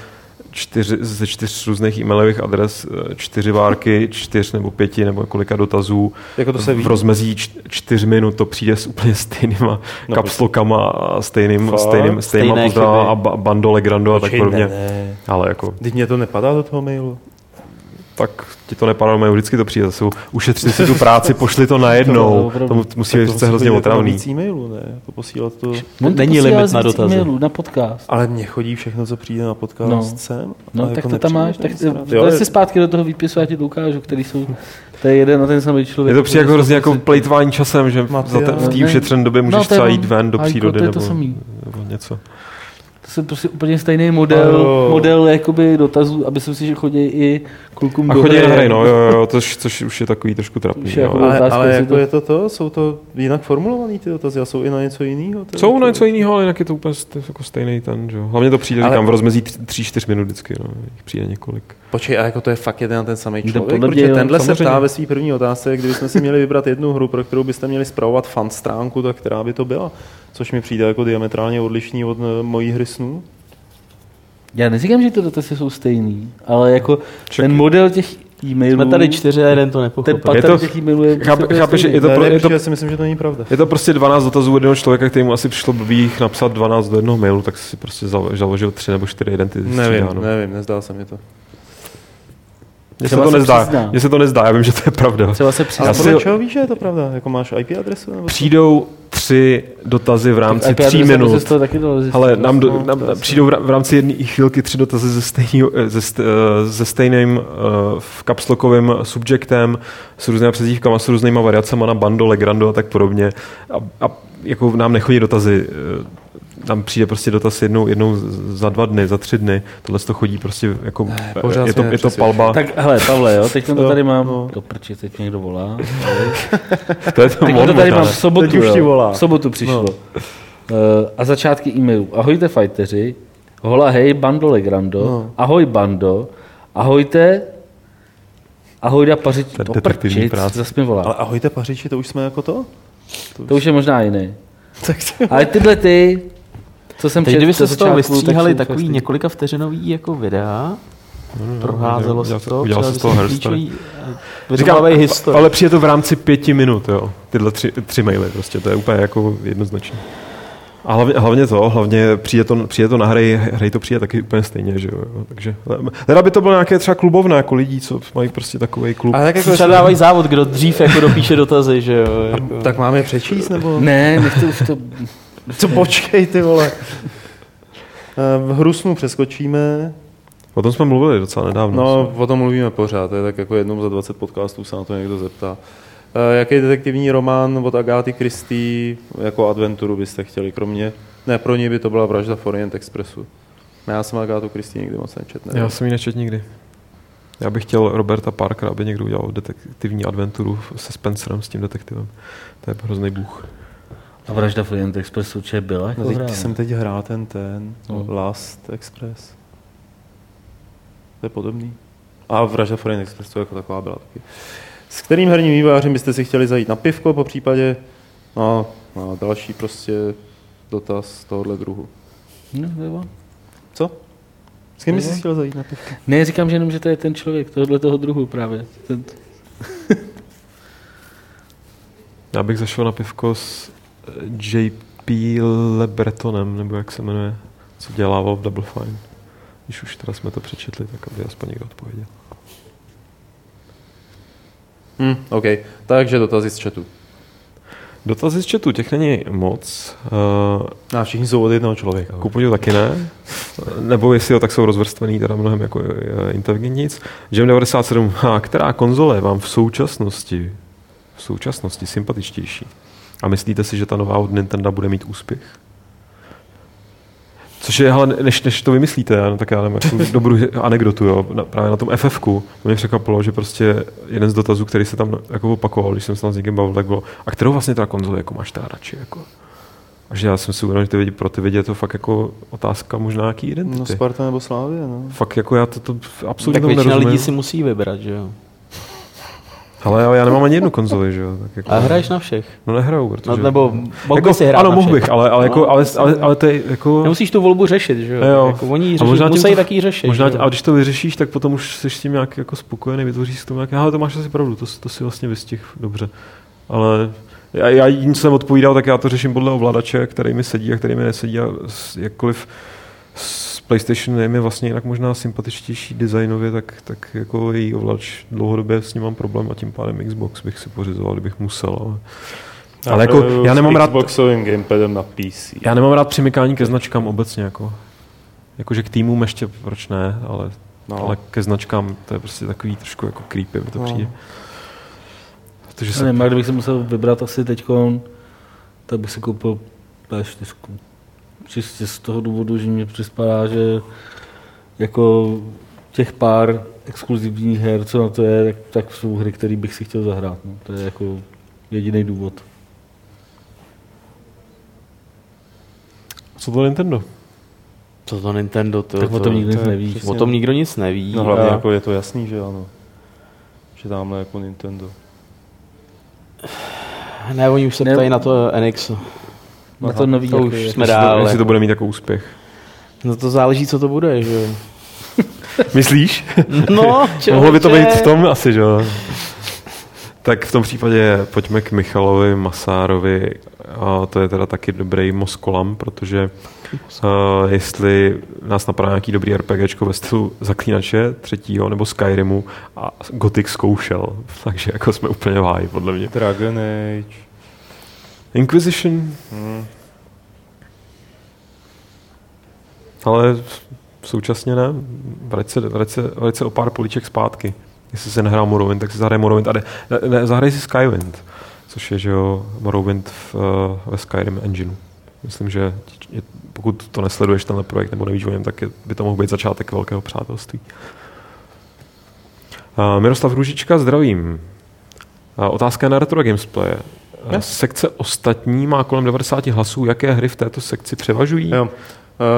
čtyři, ze čtyř různých e-mailových adres eh, čtyři várky, čtyř nebo pěti nebo kolika dotazů. Jako to se ví. V rozmezí čtyř minut to přijde s úplně stejnýma No, no, kapslokama a stejným, Fakt? stejným, stejnýma a ba, bando legrando a tak podobně. ne, ne. Ale jako, Teď mě to nepadá do toho mailu. Tak ti to nepadá, mají vždycky to přijde. Jsou, ušetřili si tu práci, pošli to najednou. To mu- musí být to přece hrozně jako otravný. Víc e-mailů, ne? Jako posílat to... On to Není limit na dotazy. e-mailů, na podcast. Ale mně chodí všechno, co přijde na podcast No. sem. No, a tak jako to tam máš, tak to to si zpátky do toho výpisu, já ti to ukážu, který jsou, to je jeden a ten samý člověk. Je to přijde jako hrozně jako plejtvání časem, že v té ušetřené době můžeš No, to třeba jít ven do Hajko, přírody to je to nebo, samý. nebo něco. To je prostě úplně stejný model, Oh. model jakoby dotazů, aby si, že chodí i klukům A do chodí na hry, no, jako- jo, jo, jo, což, což už je takový trošku trapný. Už je jo. jako- Ale, Otázka, ale jestli jako to- je to to? Jsou to jinak formulovaný ty dotazy a jsou i na něco jiného? Jsou na něco jiného, ale jinak je to úplně jako stejný ten, že jo. Hlavně to přijde, Ale- říkám, v rozmezí tři, tři, čtyř minut vždycky, no. Jich přijde několik. Počkej, a jako to je fakt jeden a ten samý člověk? Protože jo, tenhle se samozřejmě. ptá ve své první otázce, kdybychom si měli vybrat jednu hru, pro kterou byste měli zpravovat fan stránku, tak která by to byla? Což mi přijde jako diametrálně odlišný od eh, mojí hry snů. Já neříkám, že ty dotazy jsou stejný, ale jako Čak- ten model těch e-mailů, Jsme tady čtyři a jeden to ten nepochopil. Je pattern to- těch e-mailů je Chápe- prostě chápeš, stejný. je to pro- je to- já si myslím, že to není pravda. Je to prostě 12 dotazů jednoho člověka, který mu asi přišlo blbý jich napsat 12 do jednoho mailu, tak si prostě zalo- založil tři nebo čtyři identity. Nevím, střídá, no. nevím, nezdá se mi to. Mně se to se nezdá, přizná. mně se to nezdá, já vím, že to je pravda. Třeba se Ale přizná. Já podle si- čeho víš, že je to pravda? Jako máš IP adresu? Nebo co? Přijdou tři dotazy v rámci tří minut. z toho taky. Ale nám, do, no, nám přijdou v rá- v rámci jedné chvilky tři dotazy ze, stejnýho, eh, ze, eh, ze stejným uh, v kapslokovým subjektem, s různými přezdívkama, s různýma variacemi na bando, legrando a tak podobně. A, a jako nám nechodí dotazy, nám přijde prostě dotaz jednou, jednou za dva dny, za tři dny. Tohle to chodí prostě jako, Ne, pořád je, to, je to palba. Tak hele, Pavle, jo, teď to Jo, tady mám, no. do prči, teď někdo volá. to je to Teď to tady mám v sobotu, Teď už ti jo. volá. v sobotu přišlo. No. Uh, a začátky e-mailu. Ahojte fighteři, hola hej, bando Legrando, No. ahoj bando, ahojte, ahojda pařič, To to prčic, práce. zase mi volá. Ale ahojte pařiči, to už jsme jako to? To už je možná jiný. Tak to... Ale tyhle ty, co jsem Teď kdyby se z toho vystříhali takový fakt- několika vteřinový jako videa, proházelo udělal se se- to, udělal se z toho herstory. eh, Říkám, ale přijde to v rámci pěti minut, jo. Tyhle tři, tři maily prostě, to je úplně jako jednoznačné. A hlavně, hlavně to, hlavně přijde to, přijde to na hry, hry to přijde taky úplně stejně, že jo. Takže, teda by to bylo nějaké třeba klubovné, jako lidí, co mají prostě takový klub. A tak jako třeba dávají závod, kdo dřív jako dopíše dotazy, že jo. Jako. Tak máme přečíst, nebo? Ne, nechte už to... Co počkej, ty vole. V hru snu přeskočíme. O tom jsme mluvili docela nedávno. No, o tom mluvíme pořád, to je tak jako jednou za 20 podcastů se na to někdo zeptá. Jaký detektivní román od Agáty Christie jako adventuru byste chtěli, kromě... Ne, pro něj by to byla vražda v Orient Expressu. Já jsem Agátu Christie nikdy moc nečet. Nevím. Já jsem ji nečet nikdy. Já bych chtěl Roberta Parkera, aby někdo udělal detektivní adventuru se Spencerem, s tím detektivem. To je hrozný bůh. A vražda v Orient Expressu určitě byla jako no, teď jsem teď hrál ten, ten no. Last Express. To je podobný. A vražda v Orient Expressu jako taková byla taky. S kterým herním vývářem byste si chtěli zajít na pivko, po případě no, no, další prostě dotaz tohohle druhu. No, nebo. Co? S kým bys chtěl zajít na pivko? Ne, říkám, že jenom, že to je ten člověk, tohohle toho druhu právě. Ten... Já bych zašel na pivko s JP Lebretonem, nebo jak se jmenuje, co dělával v Double Fine. Když už teda jsme to přečetli, tak aby aspoň někdo odpověděl. Hmm, OK, takže dotazy z chatu. Dotazy z chatu, těch není moc. Uh, a všichni jsou od jednoho člověka. Ku podivu taky ne. Nebo jestli jo, tak jsou rozvrstvený teda mnohem jako inteligentnic. Jam 97, a která konzole vám v současnosti v současnosti sympatičtější? A myslíte si, že ta nová od Nintendo bude mít úspěch? Což je, ale než, než to vymyslíte, no, tak já nevím, jako dobrou anekdotu, jo, na, právě na tom ff mě překvapilo, že prostě jeden z dotazů, který se tam jako opakoval, když jsem se tam s někým bavil, tak bylo, a kterou vlastně ta konzole jako máš teda radši, jako? A že já jsem si uvědomil, že ty lidi, pro ty lidi je to fakt jako otázka možná nějaký identity. No Sparta nebo Slávě, no. Fakt jako já to, to absolutně Tak většina lidí si musí vybrat, že jo. Ale já, já nemám ani jednu konzoli, že jo. Tak jako, a hraješ na všech? No nehraju, protože... No, nebo mohl jako, si hrát Ano, mohl bych, ale, ale, jako, no, ale, ale, ale, to je jako... Nemusíš tu volbu řešit, že jo. jo. Jako, oni řeší, možná musí to, taky řešit. Možná, a když to vyřešíš, tak potom už jsi s tím nějak jako spokojený, vytvoříš s tom nějaké, ale to máš asi pravdu, to, to si vlastně vystih dobře. Ale já, já jim jsem odpovídal, tak já to řeším podle ovladače, který mi sedí a který mi nesedí a jakkoliv PlayStation je mi vlastně jinak možná sympatičtější designově, tak, tak jako její ovladač dlouhodobě s ním mám problém a tím pádem Xbox bych si pořizoval, kdybych musel. Ale, já ale jako, já nemám rád... Xboxovým gamepadem na PC. Já nemám rád přimykání ke značkám obecně. Jako. Jakože k týmům ještě proč ne, ale, no. ale ke značkám to je prostě takový trošku jako creepy, by to no. přijde. Protože se... Nevím, kdybych se musel vybrat asi teď, tak bych si koupil P4 čistě z toho důvodu, že mě připadá, že jako těch pár exkluzivních her, co na to je, tak, tak jsou hry, které bych si chtěl zahrát. No. To je jako jediný důvod. Co to Nintendo? Co to Nintendo? To, tak to, o tom nikdo nic neví. O tom nikdo nic neví. No hlavně a... jako je to jasný, že ano. Že tamhle jako Nintendo. Ne, oni už se ptají na to NX. Na to nový. To už jako jsme dál. Jestli to bude mít jako úspěch. No to záleží, co to bude, že jo. Myslíš? No, Mohlo by to být v tom asi, že jo. Tak v tom případě pojďme k Michalovi Masárovi. A to je teda taky dobrý Moskolam, protože uh, jestli nás napadá nějaký dobrý RPGčko ve stylu Zaklínače třetího nebo Skyrimu a Gothic zkoušel, takže jako jsme úplně v podle mě. Dragon Age. Inquisition. Hmm. Ale současně ne. Vrať se, vrať, se, vrať se o pár políček zpátky. Jestli se nehrál Morrowind, tak si zahraj Morrowind. A ne, ne, zahraj si Skywind, což je, že jo, Morrowind v, ve Skyrim engineu. Myslím, že pokud to nesleduješ tenhle projekt nebo nevíš o něm, tak je, by to mohl být začátek velkého přátelství. Uh, Miroslav Růžička, zdravím. Uh, otázka na Retro Games Play. Yes. Sekce ostatní má kolem 90 hlasů. Jaké hry v této sekci převažují? Jo. Uh,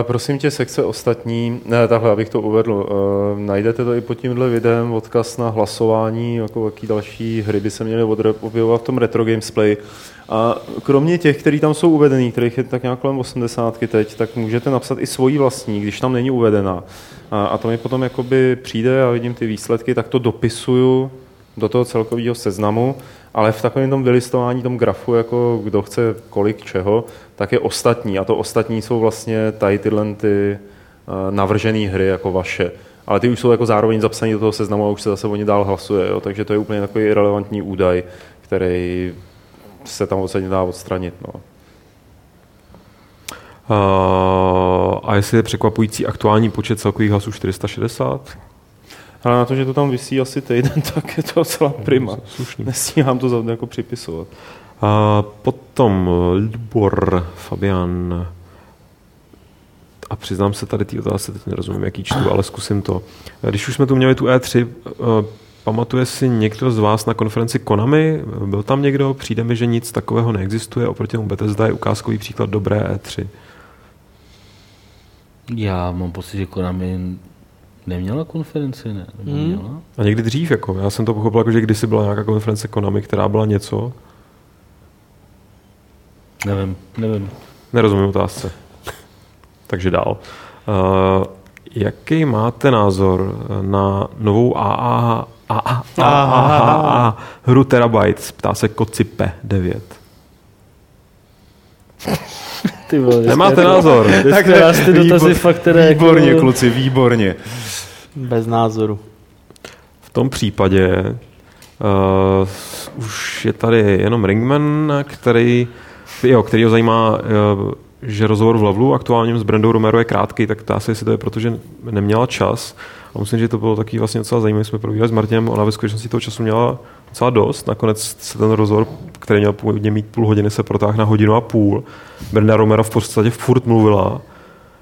prosím tě, sekce ostatní, ne, takhle, abych to uvedl, uh, najdete to i pod tímhle videem odkaz na hlasování, jako jaký další hry by se měly objevovat v tom Retro Games Play. A kromě těch, který tam jsou uvedený, kterých je tak nějak kolem 80 teď, tak můžete napsat i svoji vlastní, když tam není uvedena. A, a to mi potom jakoby přijde a vidím ty výsledky, tak to dopisuju do toho celkového seznamu ale v takovém tom vylistování tom grafu, jako kdo chce kolik čeho, tak je ostatní. A to ostatní jsou vlastně tady tyhle ty uh, navržené hry jako vaše. Ale ty už jsou jako zároveň zapsané do toho seznamu a už se zase o ně dál hlasuje. Jo? Takže to je úplně takový relevantní údaj, který se tam odsadně dá odstranit. No. Uh, a jestli je překvapující aktuální počet celkových hlasů 460? Ale na to, že to tam vysí asi týden, tak je to docela prima. Slušný. Nestíhám to za- jako připisovat. A potom Libor Fabian. A přiznám se tady té otázce, teď nerozumím, jaký čtu, ale zkusím to. Když už jsme tu měli tu E3, eh, pamatuje si někdo z vás na konferenci Konami? Byl tam někdo? Přijde mi, že nic takového neexistuje. Oproti tomu Bethesda je ukázkový příklad dobré E E3. Já mám pocit, že Konami neměla konferenci, ne? Nebo Hmm. měla? A někdy dřív, jako. Já jsem to pochopil, jako, že kdysi byla nějaká konference Konami, která byla něco. Nevím, nevím. Nerozumím otázce. Takže dál. Uh, jaký máte názor na novou AAA, AAA hru Terabytes? Ptá se Kocipe 9. Ty vole, Nemáte názor? Tak to vás ty dotazy Výbor- fakt, které... Výborně, jako, kluci, výborně. Bez názoru. V tom případě uh, už je tady jenom Ringman, který, jo, který ho zajímá, uh, že rozhovor v Levelu aktuálním s Brandou Romero je krátký, tak ptá se, jestli to je proto, že neměla čas. A myslím, že to bylo taky vlastně docela zajímavé, jsme probírali s Martinem, ona ve skutečnosti toho času měla docela dost. Nakonec se ten rozhovor, který měl původně mít půl hodiny, se protáhl na hodinu a půl. Brenda Romero v podstatě furt mluvila,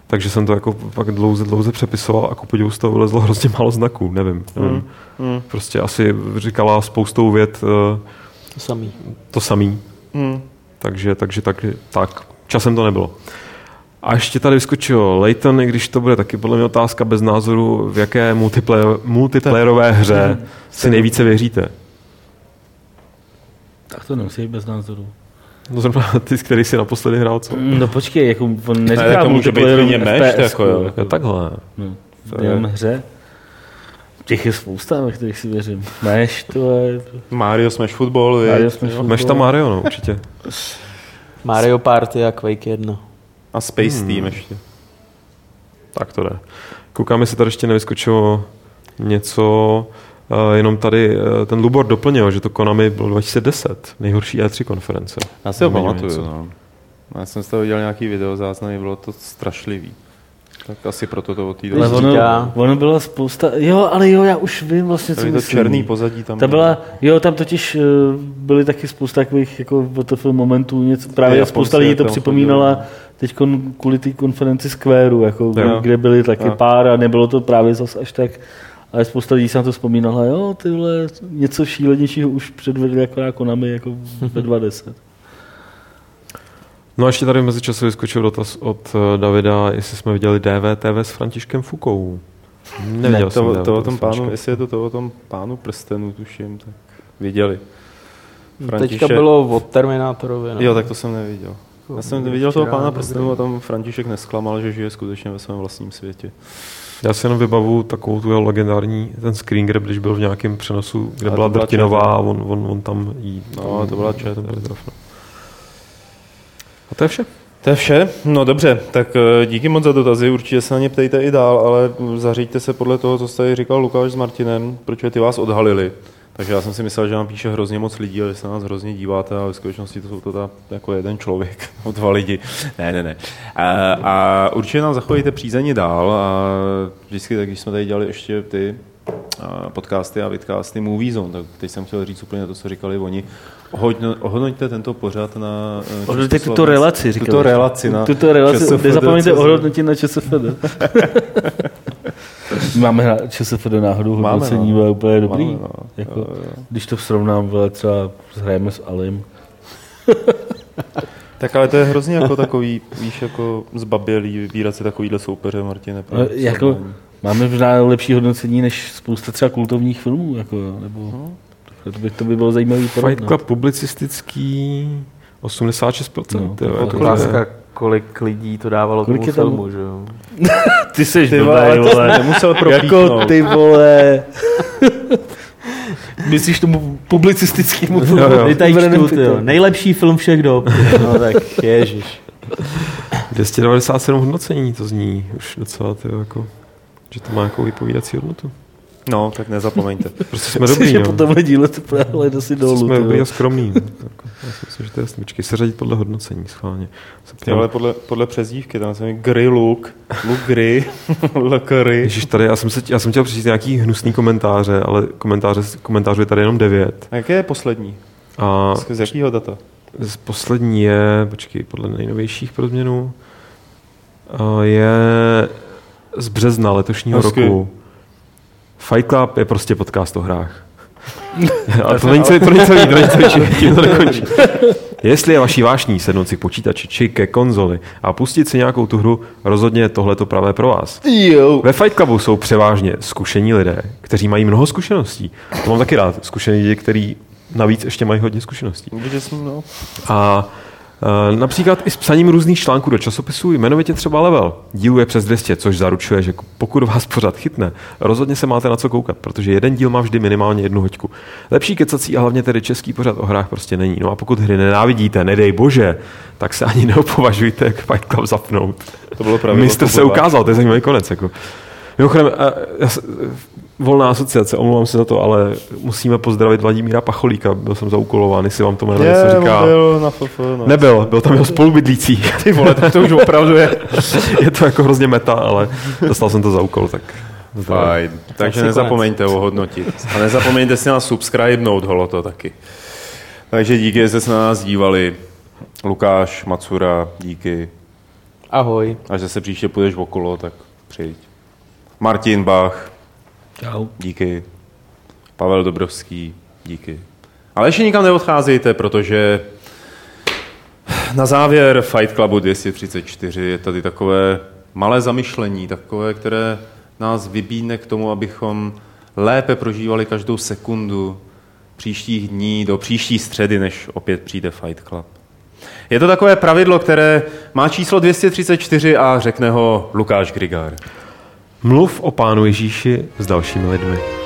takže jsem to jako pak dlouze, dlouze přepisoval a ku podivu z toho vylezlo hrozně málo znaků, nevím. nevím. Mm. Prostě asi říkala spoustou vět eh, To samý. to samý. Mm. Takže, takže tak, tak, časem to nebylo. A ještě tady vyskočilo Layton, i když to bude taky podle mě otázka bez názoru, v jaké multiplayer, multiplayerové hře si nejvíce věříte. Tak to nemusí být bez názoru. No zrovna ty, který si naposledy hrál, co? No počkej, jako on tak neříká to může být FPS, jako jo. Jo, takhle. No, je- jenom hře. Těch je spousta, ve kterých si věřím. Meš, to je... Mario Smash Football, Mario Mario Smash Máš tam Mario, no, určitě. Mario Party a Quake 1. a Space Hmm. Team ještě. Tak to jde. Koukám, jestli tady ještě nevyskočilo něco, uh, jenom tady uh, ten Lubor doplnil, že to Konami bylo 2010, nejhorší E3 konference. Já si ho pamatuju. No. Já jsem z toho viděl nějaký video záznamy, bylo to strašlivý. Tak asi proto to od té doby. ono, říká- ono byla spousta... Jo, ale jo, já už vím vlastně, co to myslím. černý pozadí tam. Ta byla, jo, tam totiž uh, byly taky spousta takových jako WTF momentů, něco, právě Japonci, spousta lidí to připomínala teď kvůli té konferenci Squareu, jako, Jo. kde byly taky Jo. pár a nebylo to právě zas až tak, ale spousta lidí se na to vzpomínala, jo, ty vole, něco šílenějšího už předvedli jako na Konami, jako ve 20. No a ještě tady v mezičase vyskočil dotaz od eh, Davida, jestli jsme viděli DVTV s Františkem Fukou. Neviděl ne, jsem to, to, o tom pánu, jestli je to to o tom pánu prstenů, tuším, tak viděli. Teďka bylo od Terminátorovi. No. Jo, tak to jsem neviděl. Já jsem viděl toho pána dobrý. prstenů a tam František nesklamal, že žije skutečně ve svém vlastním světě. Já si jenom vybavu takovou tu jeho legendární, ten screen grab, když byl v nějakém přenosu, kde byla to byla Drtinová a on, on, on tam jí. No, to byla ČT. ten byl traf, no. A to je vše. To je vše. No dobře, tak eh, díky moc za dotazy, určitě se na ně ptejte i dál, ale zaříďte se podle toho, co jste tady říkal Lukáš s Martinem, protože ty vás odhalili. Takže já jsem si myslel, že nám píše hrozně moc lidí, ale se na nás hrozně díváte a ve skutečnosti to jsou to ta, jako jeden člověk, o dva lidi. Ne, ne, ne. A, a určitě nám zachovejte přízeň dál a vždycky, tak když jsme tady dělali ještě ty podcasty a vidcasty Movie Zone, tak teď jsem chtěl říct úplně to, co říkali oni. Ohodno- Ohodnoťte tento pořad na... eh, Ohodnoťte tuto relaci, říkali. Tuto relaci na Tuto relaci, ČSFD, nezapomeňte ohodnotit na ČSFD. Máme na ČSFD náhodou hodnocení, no. úplně dobrý. Máme, no. Jako, Jo, jo. když to srovnám, třeba hrajeme s Alim. Tak ale to je hrozně jako takový, víš, jako zbabělý vybírat si takovýhle soupeře, Martine. No, jako, máme možná lepší hodnocení než spousta třeba kultovních filmů, jako, nebo No. To, by, to by bylo zajímavý Fight porovnat. Club publicistický 86%. No, jo, to jako Otázka, kolik lidí to dávalo Kolik tomu je tam? filmu, že jo? Ty jsi Ty vole, ale to jsi nemusel propíchnout. Jako ty vole. Myslíš tomu publicistickému Jo, jo. Ty tady čtu, ty jo. Nejlepší film všech dob. No tak ježiš. 297 hodnocení, to zní už docela, tyjo, jako, že to má nějakou vypovídací hodnotu. No, tak nezapomeňte. Prostě jsme dobrý, že no. po tomhle díle to právě jde si dolů. jsme ty dobrý a skromný. No. Já si myslím, že to je jasný. Počkej, se řadit podle hodnocení, schválně. Ty, ale podle, podle přezdívky, tam se mi Gry Luke, Luke Gry, Lekary. Ježiš, tady, já jsem, se, já jsem chtěl přečíst nějaký hnusný komentáře, ale komentáře, komentářů je tady jenom devět. A jaké je poslední? A Z jakého data? z- poslední je, počkej, podle nejnovějších pro změnu, a je z března letošního Hezky. roku. Fight Club je prostě podcast o hrách. A to není celý, to není celý, to není celý, či- tím to nekončí. Jestli je vaší vášní sednout si k počítači či ke konzoli a pustit si nějakou tu hru, rozhodně je tohle to pravé pro vás. Jo. Ve Fight Clubu jsou převážně zkušení lidé, kteří mají mnoho zkušeností. To mám taky rád. Zkušení lidi, kteří navíc ještě mají hodně zkušeností. No. A například i s psaním různých článků do časopisů, jmenovitě třeba Level. Dílu je přes 200, což zaručuje, že pokud vás pořád chytne, rozhodně se máte na co koukat, protože jeden díl má vždy minimálně jednu hoďku. Lepší kecací a hlavně tedy český pořad o hrách prostě není. No a pokud hry nenávidíte, nedej bože, tak se ani neopovažujte k Fight Club zapnout. To bylo pravidlo Mistr se ukázal, to je zajímavý konec. Jako. Mimochodem, eh, volná asociace, omlouvám se za to, ale musíme pozdravit Vladimíra Pacholíka, byl jsem zaúkolován, jestli vám to jméno něco Je, říká. byl na FF, no. Nebyl, byl tam jeho spolubydlící. Ty vole, tak to už opravdu je. je to jako hrozně meta, ale dostal jsem to za úkol, tak Fajn. Takže nezapomeňte ohodnotit. A nezapomeňte si nás subscribenout, holo to taky. Takže díky, že jste se na nás dívali. Lukáš, Macura, díky. Ahoj. Až zase příště půjdeš okolo, tak přijď. Martin Bach, Čau. díky. Pavel Dobrovský, díky. Ale ještě nikam neodcházejte, protože na závěr Fight Clubu 234 je tady takové malé zamyšlení, takové, které nás vybídne k tomu, abychom lépe prožívali každou sekundu příštích dní do příští středy, než opět přijde Fight Club. Je to takové pravidlo, které má číslo 234 a řekne ho Lukáš Grigár. Mluv o pánu Ježíši s dalšími lidmi.